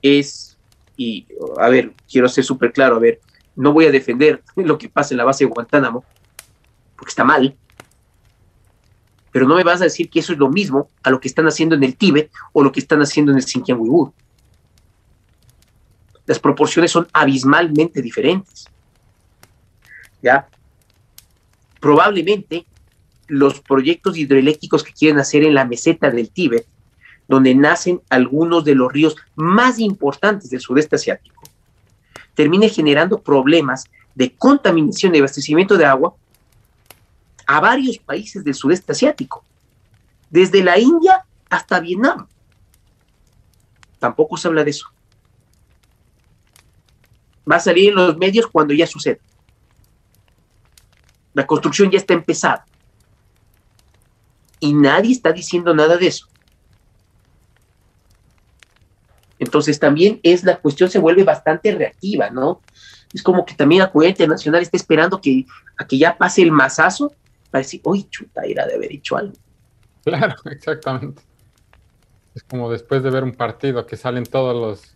B: es, y a ver, quiero ser súper claro, a ver, no voy a defender lo que pasa en la base de Guantánamo, porque está mal, pero no me vas a decir que eso es lo mismo a lo que están haciendo en el Tíbet o lo que están haciendo en el Xinjiang Uyghur. Las proporciones son abismalmente diferentes. ¿Ya? Probablemente los proyectos hidroeléctricos que quieren hacer en la meseta del Tíbet, donde nacen algunos de los ríos más importantes del sudeste asiático, termine generando problemas de contaminación y abastecimiento de agua a varios países del sudeste asiático, desde la India hasta Vietnam. Tampoco se habla de eso. Va a salir en los medios cuando ya suceda. La construcción ya está empezada. Y nadie está diciendo nada de eso. Entonces también es la cuestión se vuelve bastante reactiva, ¿no? Es como que también la comunidad internacional está esperando que, a que ya pase el masazo para decir, uy, chuta, era de haber hecho algo.
A: Claro, exactamente. Es como después de ver un partido que salen todos los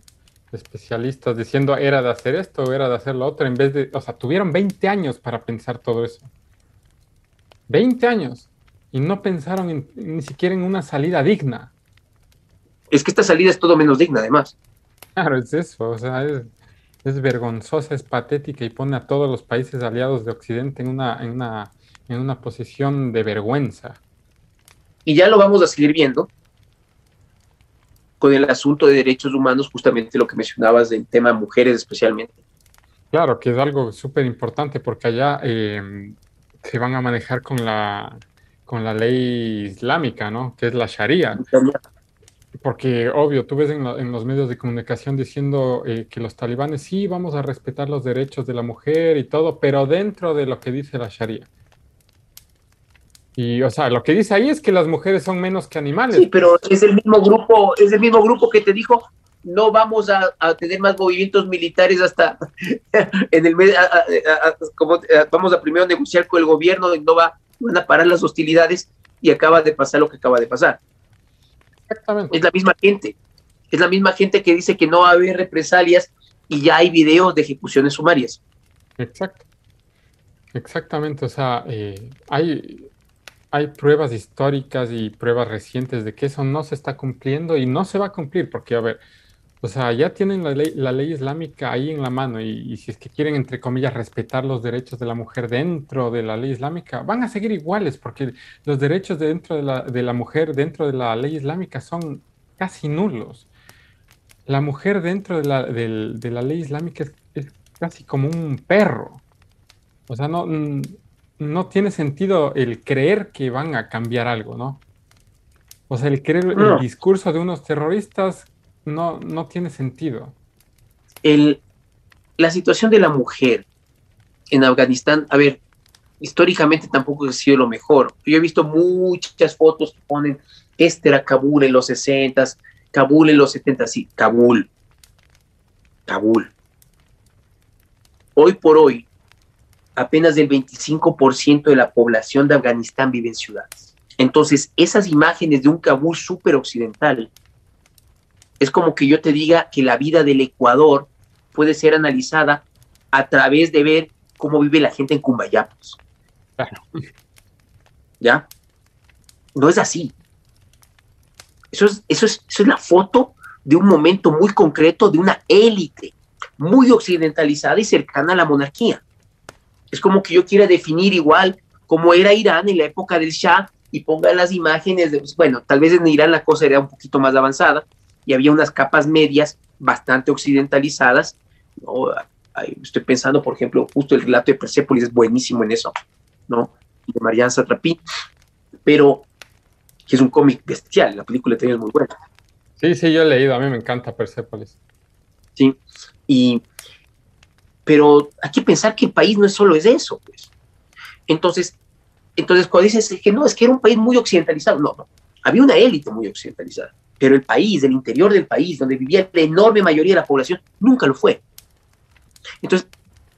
A: especialistas diciendo era de hacer esto o era de hacer lo otro, en vez de, o sea, tuvieron 20 años para pensar todo eso. 20 años. Y no pensaron ni siquiera en una salida digna.
B: Es que esta salida es todo menos digna, además.
A: Claro, es eso. O sea, es, es vergonzosa, es patética y pone a todos los países aliados de Occidente en una, en una en una posición de vergüenza.
B: Y ya lo vamos a seguir viendo con el asunto de derechos humanos, justamente lo que mencionabas del tema mujeres especialmente.
A: Claro, que es algo súper importante porque allá eh, se van a manejar con la, con la ley islámica, ¿no? Que es la Sharia. Porque, obvio, tú ves en, los medios de comunicación diciendo eh, que los talibanes sí vamos a respetar los derechos de la mujer y todo, pero dentro de lo que dice la Sharia. Y, o sea, lo que dice ahí es que las mujeres son menos que animales.
B: Sí, pero es el mismo grupo, es el mismo grupo que te dijo, no vamos a, tener más movimientos militares hasta en el mes, como vamos a primero negociar con el gobierno y no va, van a parar las hostilidades y acaba de pasar lo que acaba de pasar. Exactamente. Es la misma gente, es la misma gente que dice que no va a haber represalias y ya hay videos de ejecuciones sumarias.
A: Exacto. Exactamente, o sea, eh, hay, hay pruebas históricas y pruebas recientes de que eso no se está cumpliendo y no se va a cumplir, porque, a ver, o sea, ya tienen la ley, la ley islámica ahí en la mano y, si es que quieren, entre comillas, respetar los derechos de la mujer dentro de la ley islámica, van a seguir iguales porque los derechos dentro de la, de la mujer dentro de la ley islámica son casi nulos. La mujer dentro de la, de la ley islámica es, casi como un perro. O sea, no, no tiene sentido el creer que van a cambiar algo, ¿no? O sea, el creer el discurso de unos terroristas no, no tiene sentido.
B: El, la situación de la mujer en Afganistán, a ver, históricamente tampoco ha sido lo mejor. Yo he visto muchas fotos que ponen, este era Kabul en los 60, Kabul en los 70, sí, Kabul. Kabul. Hoy por hoy, apenas el 25% de la población de Afganistán vive en ciudades. Entonces, esas imágenes de un Kabul súper occidental es como que yo te diga que la vida del Ecuador puede ser analizada a través de ver cómo vive la gente en Cumbayapos. ¿Ya? No es así. Eso es, eso, es, eso es la foto de un momento muy concreto de una élite muy occidentalizada y cercana a la monarquía. Es como que yo quiera definir igual cómo era Irán en la época del Shah y ponga las imágenes de, bueno, tal vez en Irán la cosa era un poquito más avanzada, y había unas capas medias bastante occidentalizadas. Estoy pensando, por ejemplo, justo el relato de Persepolis es buenísimo en eso, ¿no? De Marianne Satrapi, pero que es un cómic bestial, la película también es muy buena.
A: Sí, sí, yo he leído, a mí me encanta Persepolis.
B: Sí, y, pero hay que pensar que el país no es solo es eso, pues. Entonces, entonces cuando dices que no, es que era un país muy occidentalizado, no, no, había una élite muy occidentalizada pero el país, el interior del país, donde vivía la enorme mayoría de la población, nunca lo fue. Entonces,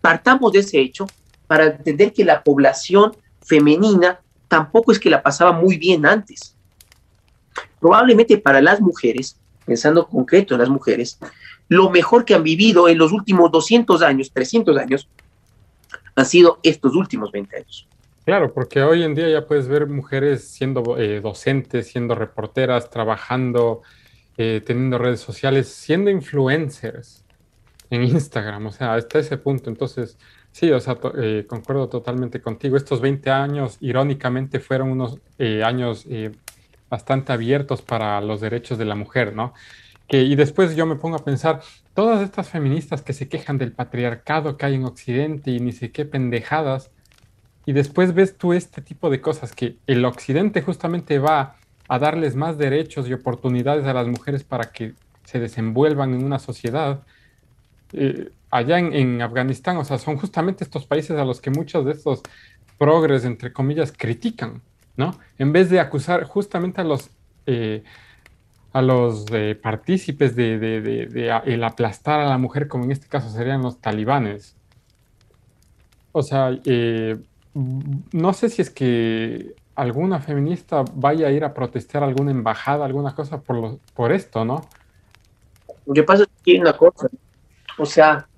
B: partamos de ese hecho para entender que la población femenina tampoco es que la pasaba muy bien antes. Probablemente para las mujeres, pensando concreto en las mujeres, lo mejor que han vivido en los últimos 200 años, 300 años, han sido estos últimos 20 años.
A: Claro, porque hoy en día ya puedes ver mujeres siendo eh, docentes, siendo reporteras, trabajando, eh, teniendo redes sociales, siendo influencers en Instagram, o sea, hasta ese punto. Entonces, sí, o sea, eh, concuerdo totalmente contigo. Estos 20 años, irónicamente, fueron unos años bastante abiertos para los derechos de la mujer, ¿no? Que, y después yo me pongo a pensar, todas estas feministas que se quejan del patriarcado que hay en Occidente y ni sé qué pendejadas, y después ves tú este tipo de cosas que el occidente justamente va a darles más derechos y oportunidades a las mujeres para que se desenvuelvan en una sociedad. Eh, allá en, Afganistán, o sea, son justamente estos países a los que muchos de estos progres, entre comillas, critican, ¿no? En vez de acusar justamente a los, eh, a los eh, partícipes de, el aplastar a la mujer, como en este caso serían los talibanes. O sea, no sé si es que alguna feminista vaya a ir a protestar a alguna embajada, alguna cosa por, por esto, ¿no?
B: Lo que pasa es que hay una cosa, o sea,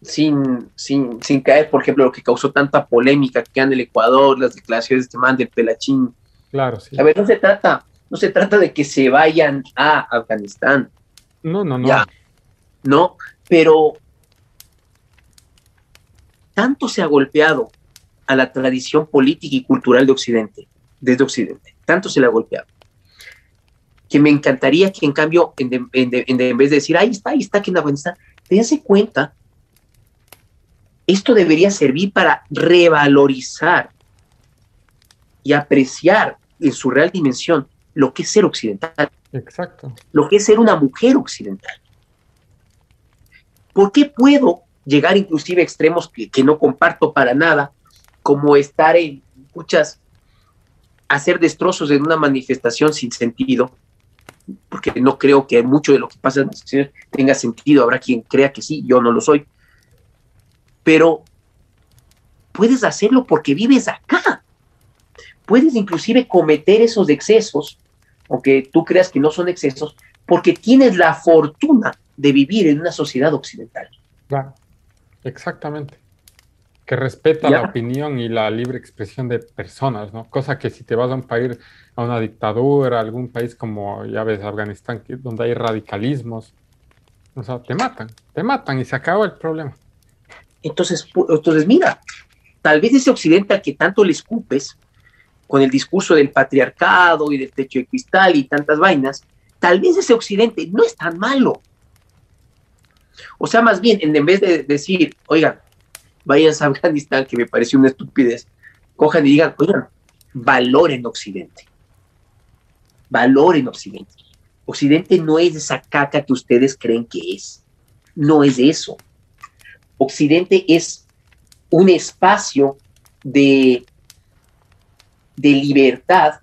B: sin, sin, sin caer, por ejemplo, lo que causó tanta polémica que en el Ecuador, las declaraciones de este man del Pelachín.
A: Claro, sí.
B: A ver, no se trata, no se trata de que se vayan a Afganistán.
A: No, no, no.
B: no, pero tanto se ha golpeado a la tradición política y cultural de Occidente, desde Occidente, tanto se le ha golpeado, que me encantaría que en cambio, en, vez de decir, ahí está, ahí está, que en Afganistán, dense cuenta, esto debería servir para revalorizar y apreciar en su real dimensión lo que es ser occidental.
A: Exacto.
B: Lo que es ser una mujer occidental. ¿Por qué puedo llegar inclusive a extremos que, no comparto para nada, como estar en muchas hacer destrozos en una manifestación sin sentido, porque no creo que mucho de lo que pasa en las tenga sentido, habrá quien crea que sí, yo no lo soy, pero puedes hacerlo porque vives acá. Puedes inclusive cometer esos excesos, aunque tú creas que no son excesos, porque tienes la fortuna de vivir en una sociedad occidental.
A: Claro, exactamente. Que respeta la opinión y la libre expresión de personas, ¿no? Cosa que si te vas a un país, a una dictadura, a algún país como, ya ves, Afganistán, donde hay radicalismos, o sea, te matan, te matan y se acaba el problema.
B: Entonces, entonces mira, tal vez ese occidente al que tanto le escupes, con el discurso del patriarcado y del techo de cristal y tantas vainas, tal vez ese occidente no es tan malo. O sea, más bien, en vez de decir, oigan, vayan a Afganistán, que me pareció una estupidez, cojan y digan, oigan, valoren Occidente. Valoren Occidente. Occidente no es esa caca que ustedes creen que es. No es eso. Occidente es un espacio de, de libertad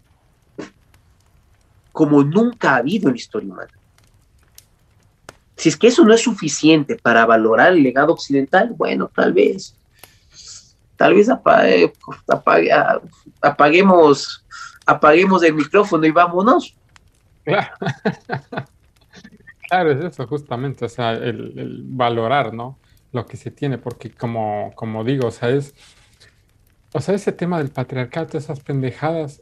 B: como nunca ha habido en la historia humana. Si es que eso no es suficiente para valorar el legado occidental, bueno, tal vez, tal vez apaguemos, apaguemos el micrófono y vámonos.
A: Claro. es eso justamente, o sea, el, valorar, ¿no? Lo que se tiene, porque como, como digo, o sea, es, o sea, ese tema del patriarcado, esas pendejadas,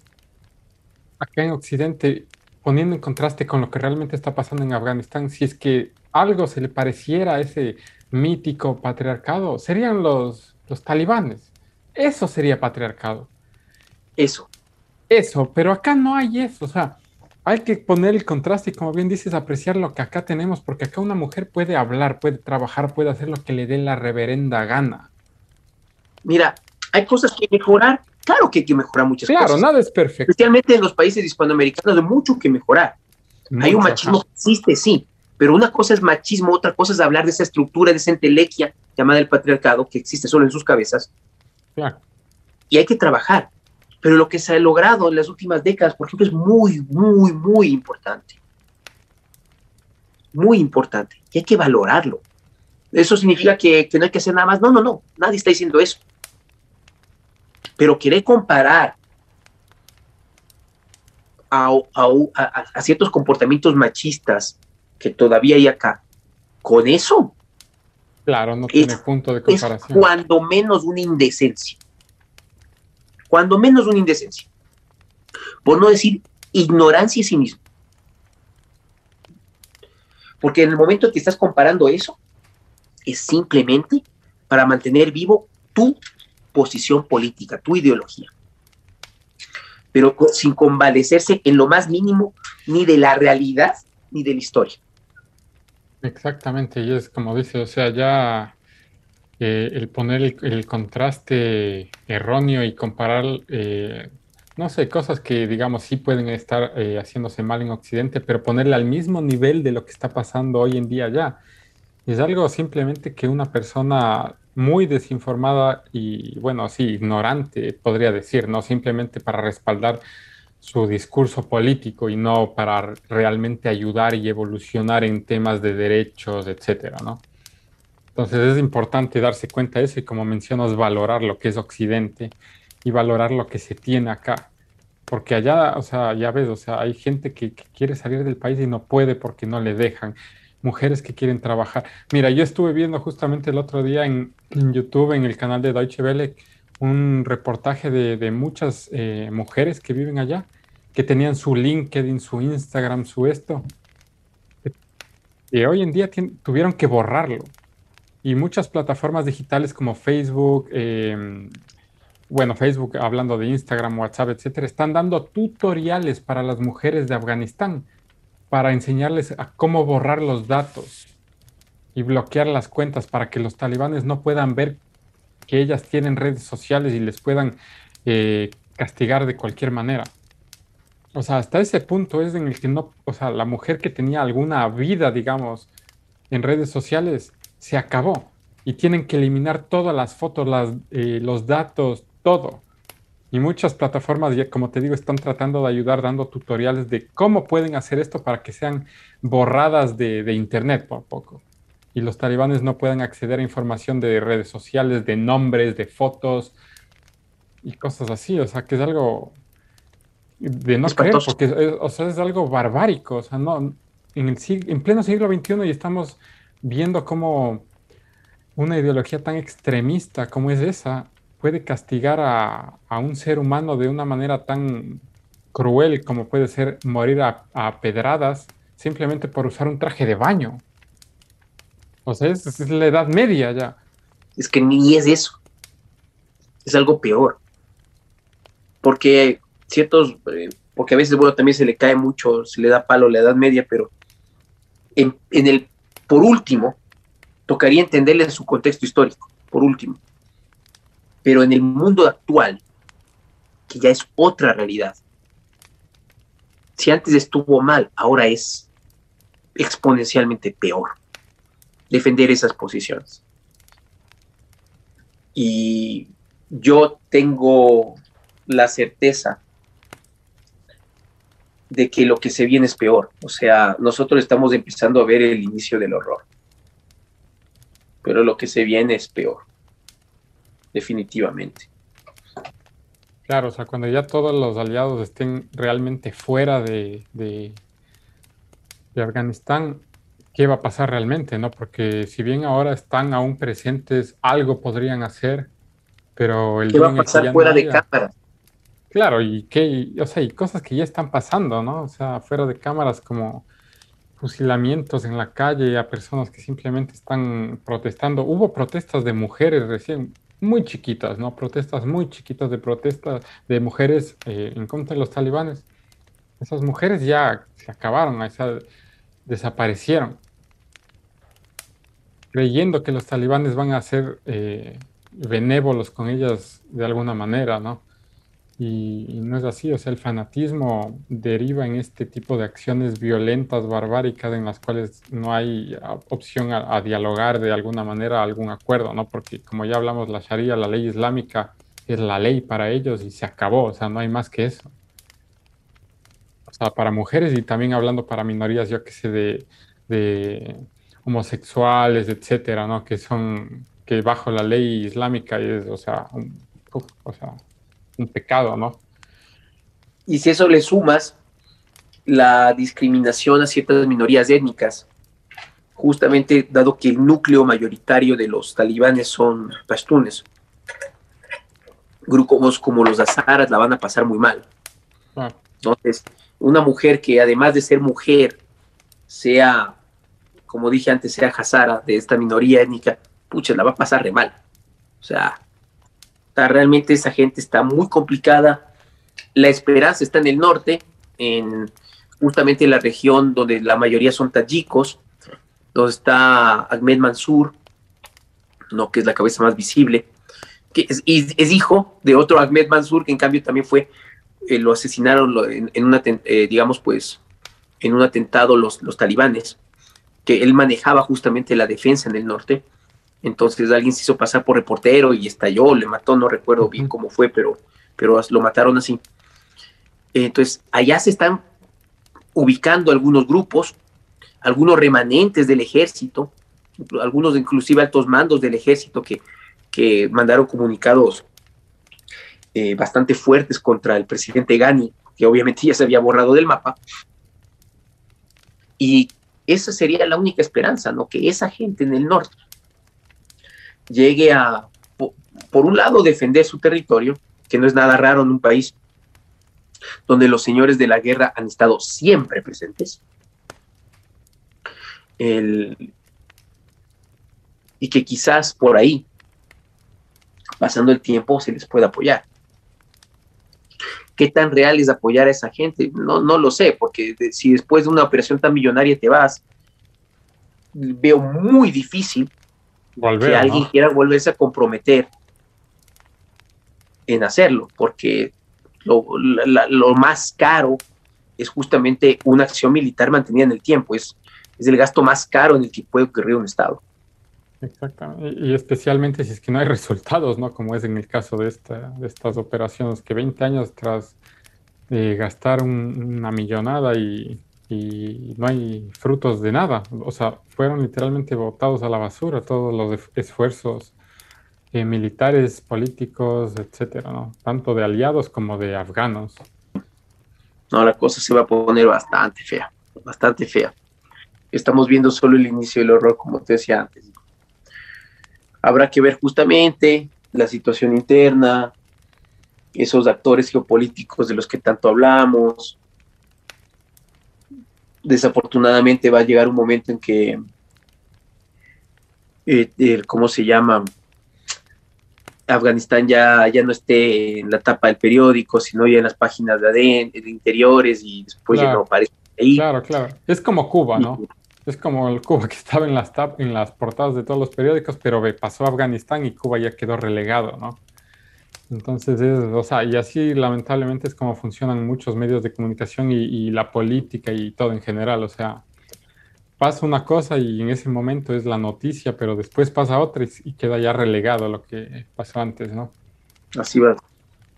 A: acá en Occidente, poniendo en contraste con lo que realmente está pasando en Afganistán, si es que algo se le pareciera a ese mítico patriarcado, serían los, los talibanes. Eso sería patriarcado.
B: Eso.
A: Eso, pero acá no hay eso. O sea, hay que poner el contraste y como bien dices, apreciar lo que acá tenemos, porque acá una mujer puede hablar, puede trabajar, puede hacer lo que le dé la reverenda gana.
B: Mira, hay cosas que mejorar. Claro que hay que mejorar muchas
A: cosas.
B: Claro,
A: nada es perfecto.
B: Especialmente en los países hispanoamericanos hay mucho que mejorar. hay un machismo que existe, sí, pero una cosa es machismo, otra cosa es hablar de esa estructura, de esa entelequia llamada el patriarcado que existe solo en sus cabezas. Y hay que trabajar. Pero lo que se ha logrado en las últimas décadas, por ejemplo, es muy, muy, muy importante. Muy importante. Y hay que valorarlo. ¿Eso significa que, no hay que hacer nada más? No, no, no. Nadie está diciendo eso. Pero querer comparar a, a, ciertos comportamientos machistas que todavía hay acá, con eso.
A: Claro, no tiene punto de comparación.
B: Es cuando menos una indecencia. Cuando menos una indecencia. Por no decir ignorancia sí mismo. Porque en el momento que estás comparando eso, es simplemente para mantener vivo tu posición política, tu ideología. Pero sin convalecerse en lo más mínimo ni de la realidad ni de la historia.
A: Exactamente, y es como dice, o sea, ya eh, el poner el, contraste erróneo y comparar, eh, no sé, cosas que digamos sí pueden estar eh, haciéndose mal en Occidente, pero ponerle al mismo nivel de lo que está pasando hoy en día ya. Es algo simplemente que una persona muy desinformada y, bueno, sí, ignorante, podría decir, ¿no? Simplemente para respaldar su discurso político y no para realmente ayudar y evolucionar en temas de derechos, etcétera, ¿no? Entonces es importante darse cuenta de eso y como mencionas, valorar lo que es Occidente y valorar lo que se tiene acá. Porque allá, o sea, ya ves, o sea, hay gente que, quiere salir del país y no puede porque no le dejan. Mujeres que quieren trabajar. Mira, yo estuve viendo justamente el otro día en, YouTube, en el canal de Deutsche Welle, un reportaje de, muchas eh, mujeres que viven allá, que tenían su LinkedIn, su Instagram, su esto, y hoy en día tuvieron que borrarlo. Y muchas plataformas digitales como Facebook, em, bueno, Facebook hablando de Instagram, WhatsApp, etcétera, están dando tutoriales para las mujeres de Afganistán para enseñarles a cómo borrar los datos y bloquear las cuentas para que los talibanes no puedan ver que ellas tienen redes sociales y les puedan eh, castigar de cualquier manera. O sea, hasta ese punto es en el que no, o sea, la mujer que tenía alguna vida, digamos, en redes sociales, se acabó. Y tienen que eliminar todas las fotos, las, eh, los datos, todo. Y muchas plataformas, ya, como te digo, están tratando de ayudar dando tutoriales de cómo pueden hacer esto para que sean borradas de, de Internet por poco. Y los talibanes no puedan acceder a información de redes sociales, de nombres, de fotos y cosas así. O sea, que es algo de no creer, porque es, o sea, es algo barbárico. O sea, no, en, el, en pleno siglo XXI y estamos viendo cómo una ideología tan extremista como es esa puede castigar a, a, un ser humano de una manera tan cruel como puede ser morir a, a pedradas simplemente por usar un traje de baño. O sea, es, es, la edad media ya.
B: Es que ni es eso. Es algo peor. Porque ciertos, eh, porque a veces, bueno, también se le cae mucho, se le da palo la edad media, pero en, en el, por último, tocaría entenderle su contexto histórico, por último pero en el mundo actual, que ya es otra realidad, si antes estuvo mal, ahora es exponencialmente peor defender esas posiciones. Y yo tengo la certeza de que lo que se viene es peor. O sea, nosotros estamos empezando a ver el inicio del horror. Pero lo que se viene es peor definitivamente.
A: Claro, o sea, cuando ya todos los aliados estén realmente fuera de, de, Afganistán, ¿qué va a pasar realmente? ¿no? Porque si bien ahora están aún presentes, algo podrían hacer, pero el
B: ¿Qué va a pasar fuera de cámaras?
A: Claro, y qué, o sea, y cosas que ya están pasando, ¿no? O sea, fuera de cámaras como fusilamientos en la calle a personas que simplemente están protestando. Hubo protestas de mujeres recién, muy chiquitas, ¿no? Protestas muy chiquitas de protestas de mujeres eh, en contra de los talibanes. Esas mujeres ya se acabaron, esa, desaparecieron, creyendo que los talibanes van a ser eh, benévolos con ellas de alguna manera, ¿no? Y, no es así, o sea, el fanatismo deriva en este tipo de acciones violentas, barbáricas, en las cuales no hay opción a, dialogar de alguna manera, algún acuerdo, ¿no? Porque como ya hablamos, la Sharia, la ley islámica, es la ley para ellos y se acabó, o sea, no hay más que eso. O sea, para mujeres y también hablando para minorías, yo que sé, de, de homosexuales, etcétera, ¿no? Que son, que bajo la ley islámica es, o sea, un, o sea, un pecado, ¿no?
B: Y si eso le sumas la discriminación a ciertas minorías étnicas, justamente dado que el núcleo mayoritario de los talibanes son pastunes, grupos como los azaras la van a pasar muy mal. Ah. Entonces, una mujer que además de ser mujer, sea, como dije antes, sea hazara de esta minoría étnica, pucha, la va a pasar re mal. O sea, realmente esa gente está muy complicada. La esperanza está en el norte, en justamente en la región donde la mayoría son tayikos, donde está Ahmed Mansur, no, que es la cabeza más visible, que es, hijo de otro Ahmed Mansur, que en cambio también fue, eh, lo asesinaron en, eh, digamos, pues, en un atentado los, los talibanes, que él manejaba justamente la defensa en el norte entonces alguien se hizo pasar por reportero y estalló, le mató, no recuerdo bien cómo fue, pero, pero lo mataron así. Entonces, allá se están ubicando algunos grupos, algunos remanentes del ejército, algunos inclusive altos mandos del ejército que, que mandaron comunicados eh, bastante fuertes contra el presidente Gani, que obviamente ya se había borrado del mapa. Y esa sería la única esperanza, ¿no? Que esa gente en el norte llegue a, por un lado, defender su territorio, que no es nada raro en un país donde los señores de la guerra han estado siempre presentes, y que quizás por ahí, pasando el tiempo, se les pueda apoyar. ¿Qué tan real es apoyar a esa gente? No, no lo sé, porque si después de una operación tan millonaria te vas, veo muy difícil que alguien quiera volverse a comprometer en hacerlo, porque lo, más caro es justamente una acción militar mantenida en el tiempo, es, es el gasto más caro en el que puede ocurrir un Estado.
A: Exactamente. Y especialmente si es que no hay resultados, ¿no? Como es en el caso de, esta, de estas operaciones, que 20 años tras de gastar una millonada y, y, no hay frutos de nada. O sea, fueron literalmente botados a la basura todos los esfuerzos eh, militares, políticos, etcétera, ¿no? Tanto de aliados como de afganos.
B: No, la cosa se va a poner bastante fea, bastante fea. Estamos viendo solo el inicio del horror, como te decía antes. Habrá que ver justamente la situación interna, esos actores geopolíticos de los que tanto hablamos. Desafortunadamente va a llegar un momento en que, eh, ¿cómo se llama? Afganistán ya, ya no esté en la tapa del periódico, sino ya en las páginas de, de interiores y después ya no aparece ahí.
A: Claro, claro. Es como Cuba, ¿no? Es como el Cuba que estaba en las, en las portadas de todos los periódicos, pero pasó a Afganistán y Cuba ya quedó relegado, ¿no? Entonces, es, o sea, y así lamentablemente es como funcionan muchos medios de comunicación y, la política y todo en general. O sea, pasa una cosa y en ese momento es la noticia, pero después pasa otra y, queda ya relegado lo que pasó antes, ¿no?
B: Así va.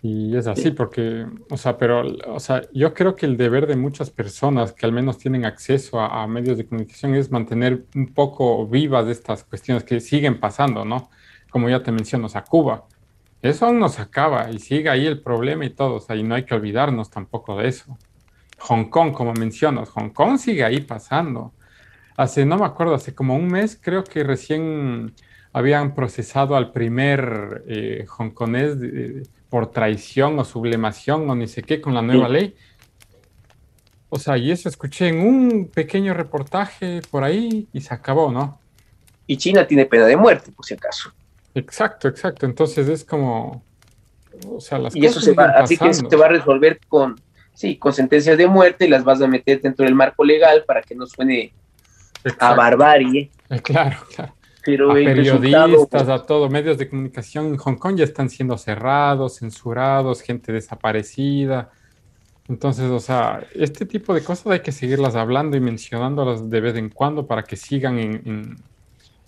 A: Y es así porque, o sea, pero, o sea, yo creo que el deber de muchas personas que al menos tienen acceso a, medios de comunicación es mantener un poco vivas estas cuestiones que siguen pasando, ¿no? Como ya te menciono, o sea, Cuba. Eso aún no se acaba y sigue ahí el problema y todo, o sea, y no hay que olvidarnos tampoco de eso. Hong Kong, como mencionas, Hong Kong sigue ahí pasando. Hace, no me acuerdo, hace como un mes creo que recién habían procesado al primer eh, hongkonés por traición o sublimación o ni sé qué con la nueva ley. O sea, y eso escuché en un pequeño reportaje por ahí y se acabó, ¿no?
B: Y China tiene pena de muerte, por si acaso.
A: Exacto, exacto. Entonces es como, o sea, las
B: y eso se va, así que eso se va a resolver con, sí, con sentencias de muerte y las vas a meter dentro del marco legal para que no suene a barbarie.
A: Eh, claro, claro a periodistas, a todo, medios de comunicación en Hong Kong ya están siendo cerrados, censurados, gente desaparecida. Entonces, o sea, este tipo de cosas hay que seguirlas hablando y mencionándolas de vez en cuando para que sigan en, en,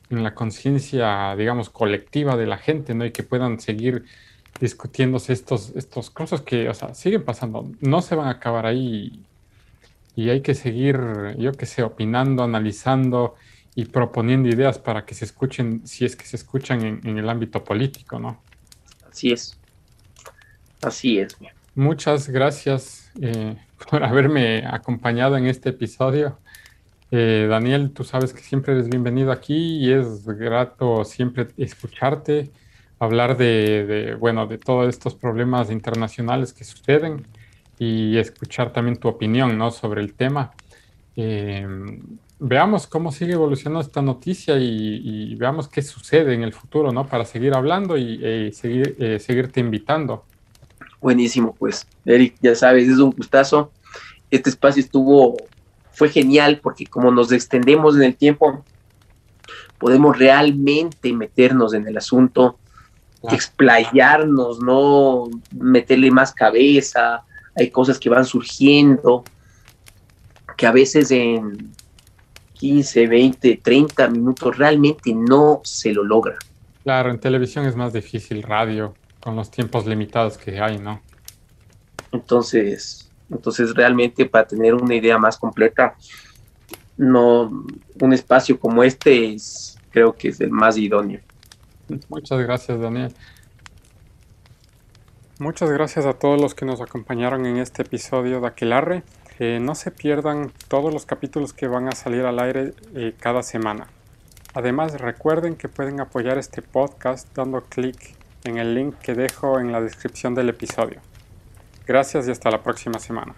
A: la conciencia, digamos, colectiva de la gente, ¿no? Y que puedan seguir discutiéndose estos, estos cosas que, o sea, siguen pasando, no se van a acabar ahí y hay que seguir, yo qué sé, opinando, analizando y proponiendo ideas para que se escuchen, si es que se escuchan en, el ámbito político, ¿no?
B: Así es. Así es.
A: Muchas gracias eh, por haberme acompañado en este episodio. Eh, Daniel, tú sabes que siempre eres bienvenido aquí y es grato siempre escucharte, hablar de, bueno, de todos estos problemas internacionales que suceden y escuchar también tu opinión, ¿no? Sobre el tema. Eh, veamos cómo sigue evolucionando esta noticia y, veamos qué sucede en el futuro, ¿no? Para seguir hablando y, e seguir, eh, seguirte invitando.
B: Buenísimo, pues, Eric, ya sabes, es un gustazo. Este espacio estuvo, fue genial porque como nos extendemos en el tiempo, podemos realmente meternos en el asunto, explayarnos, ¿no? Meterle más cabeza, hay cosas que van surgiendo, que a veces en 15, 20, 30 minutos, realmente no se lo logra.
A: Claro, en televisión es más difícil, radio, con los tiempos limitados que hay, ¿no?
B: Entonces, entonces realmente para tener una idea más completa, no, un espacio como este es, creo que es el más idóneo.
A: Muchas gracias, Daniel. Muchas gracias a todos los que nos acompañaron en este episodio de Aquelarre no se pierdan todos los capítulos que van a salir al aire eh, cada semana. Además recuerden que pueden apoyar este podcast dando clic en el link que dejo en la descripción del episodio. Gracias y hasta la próxima semana.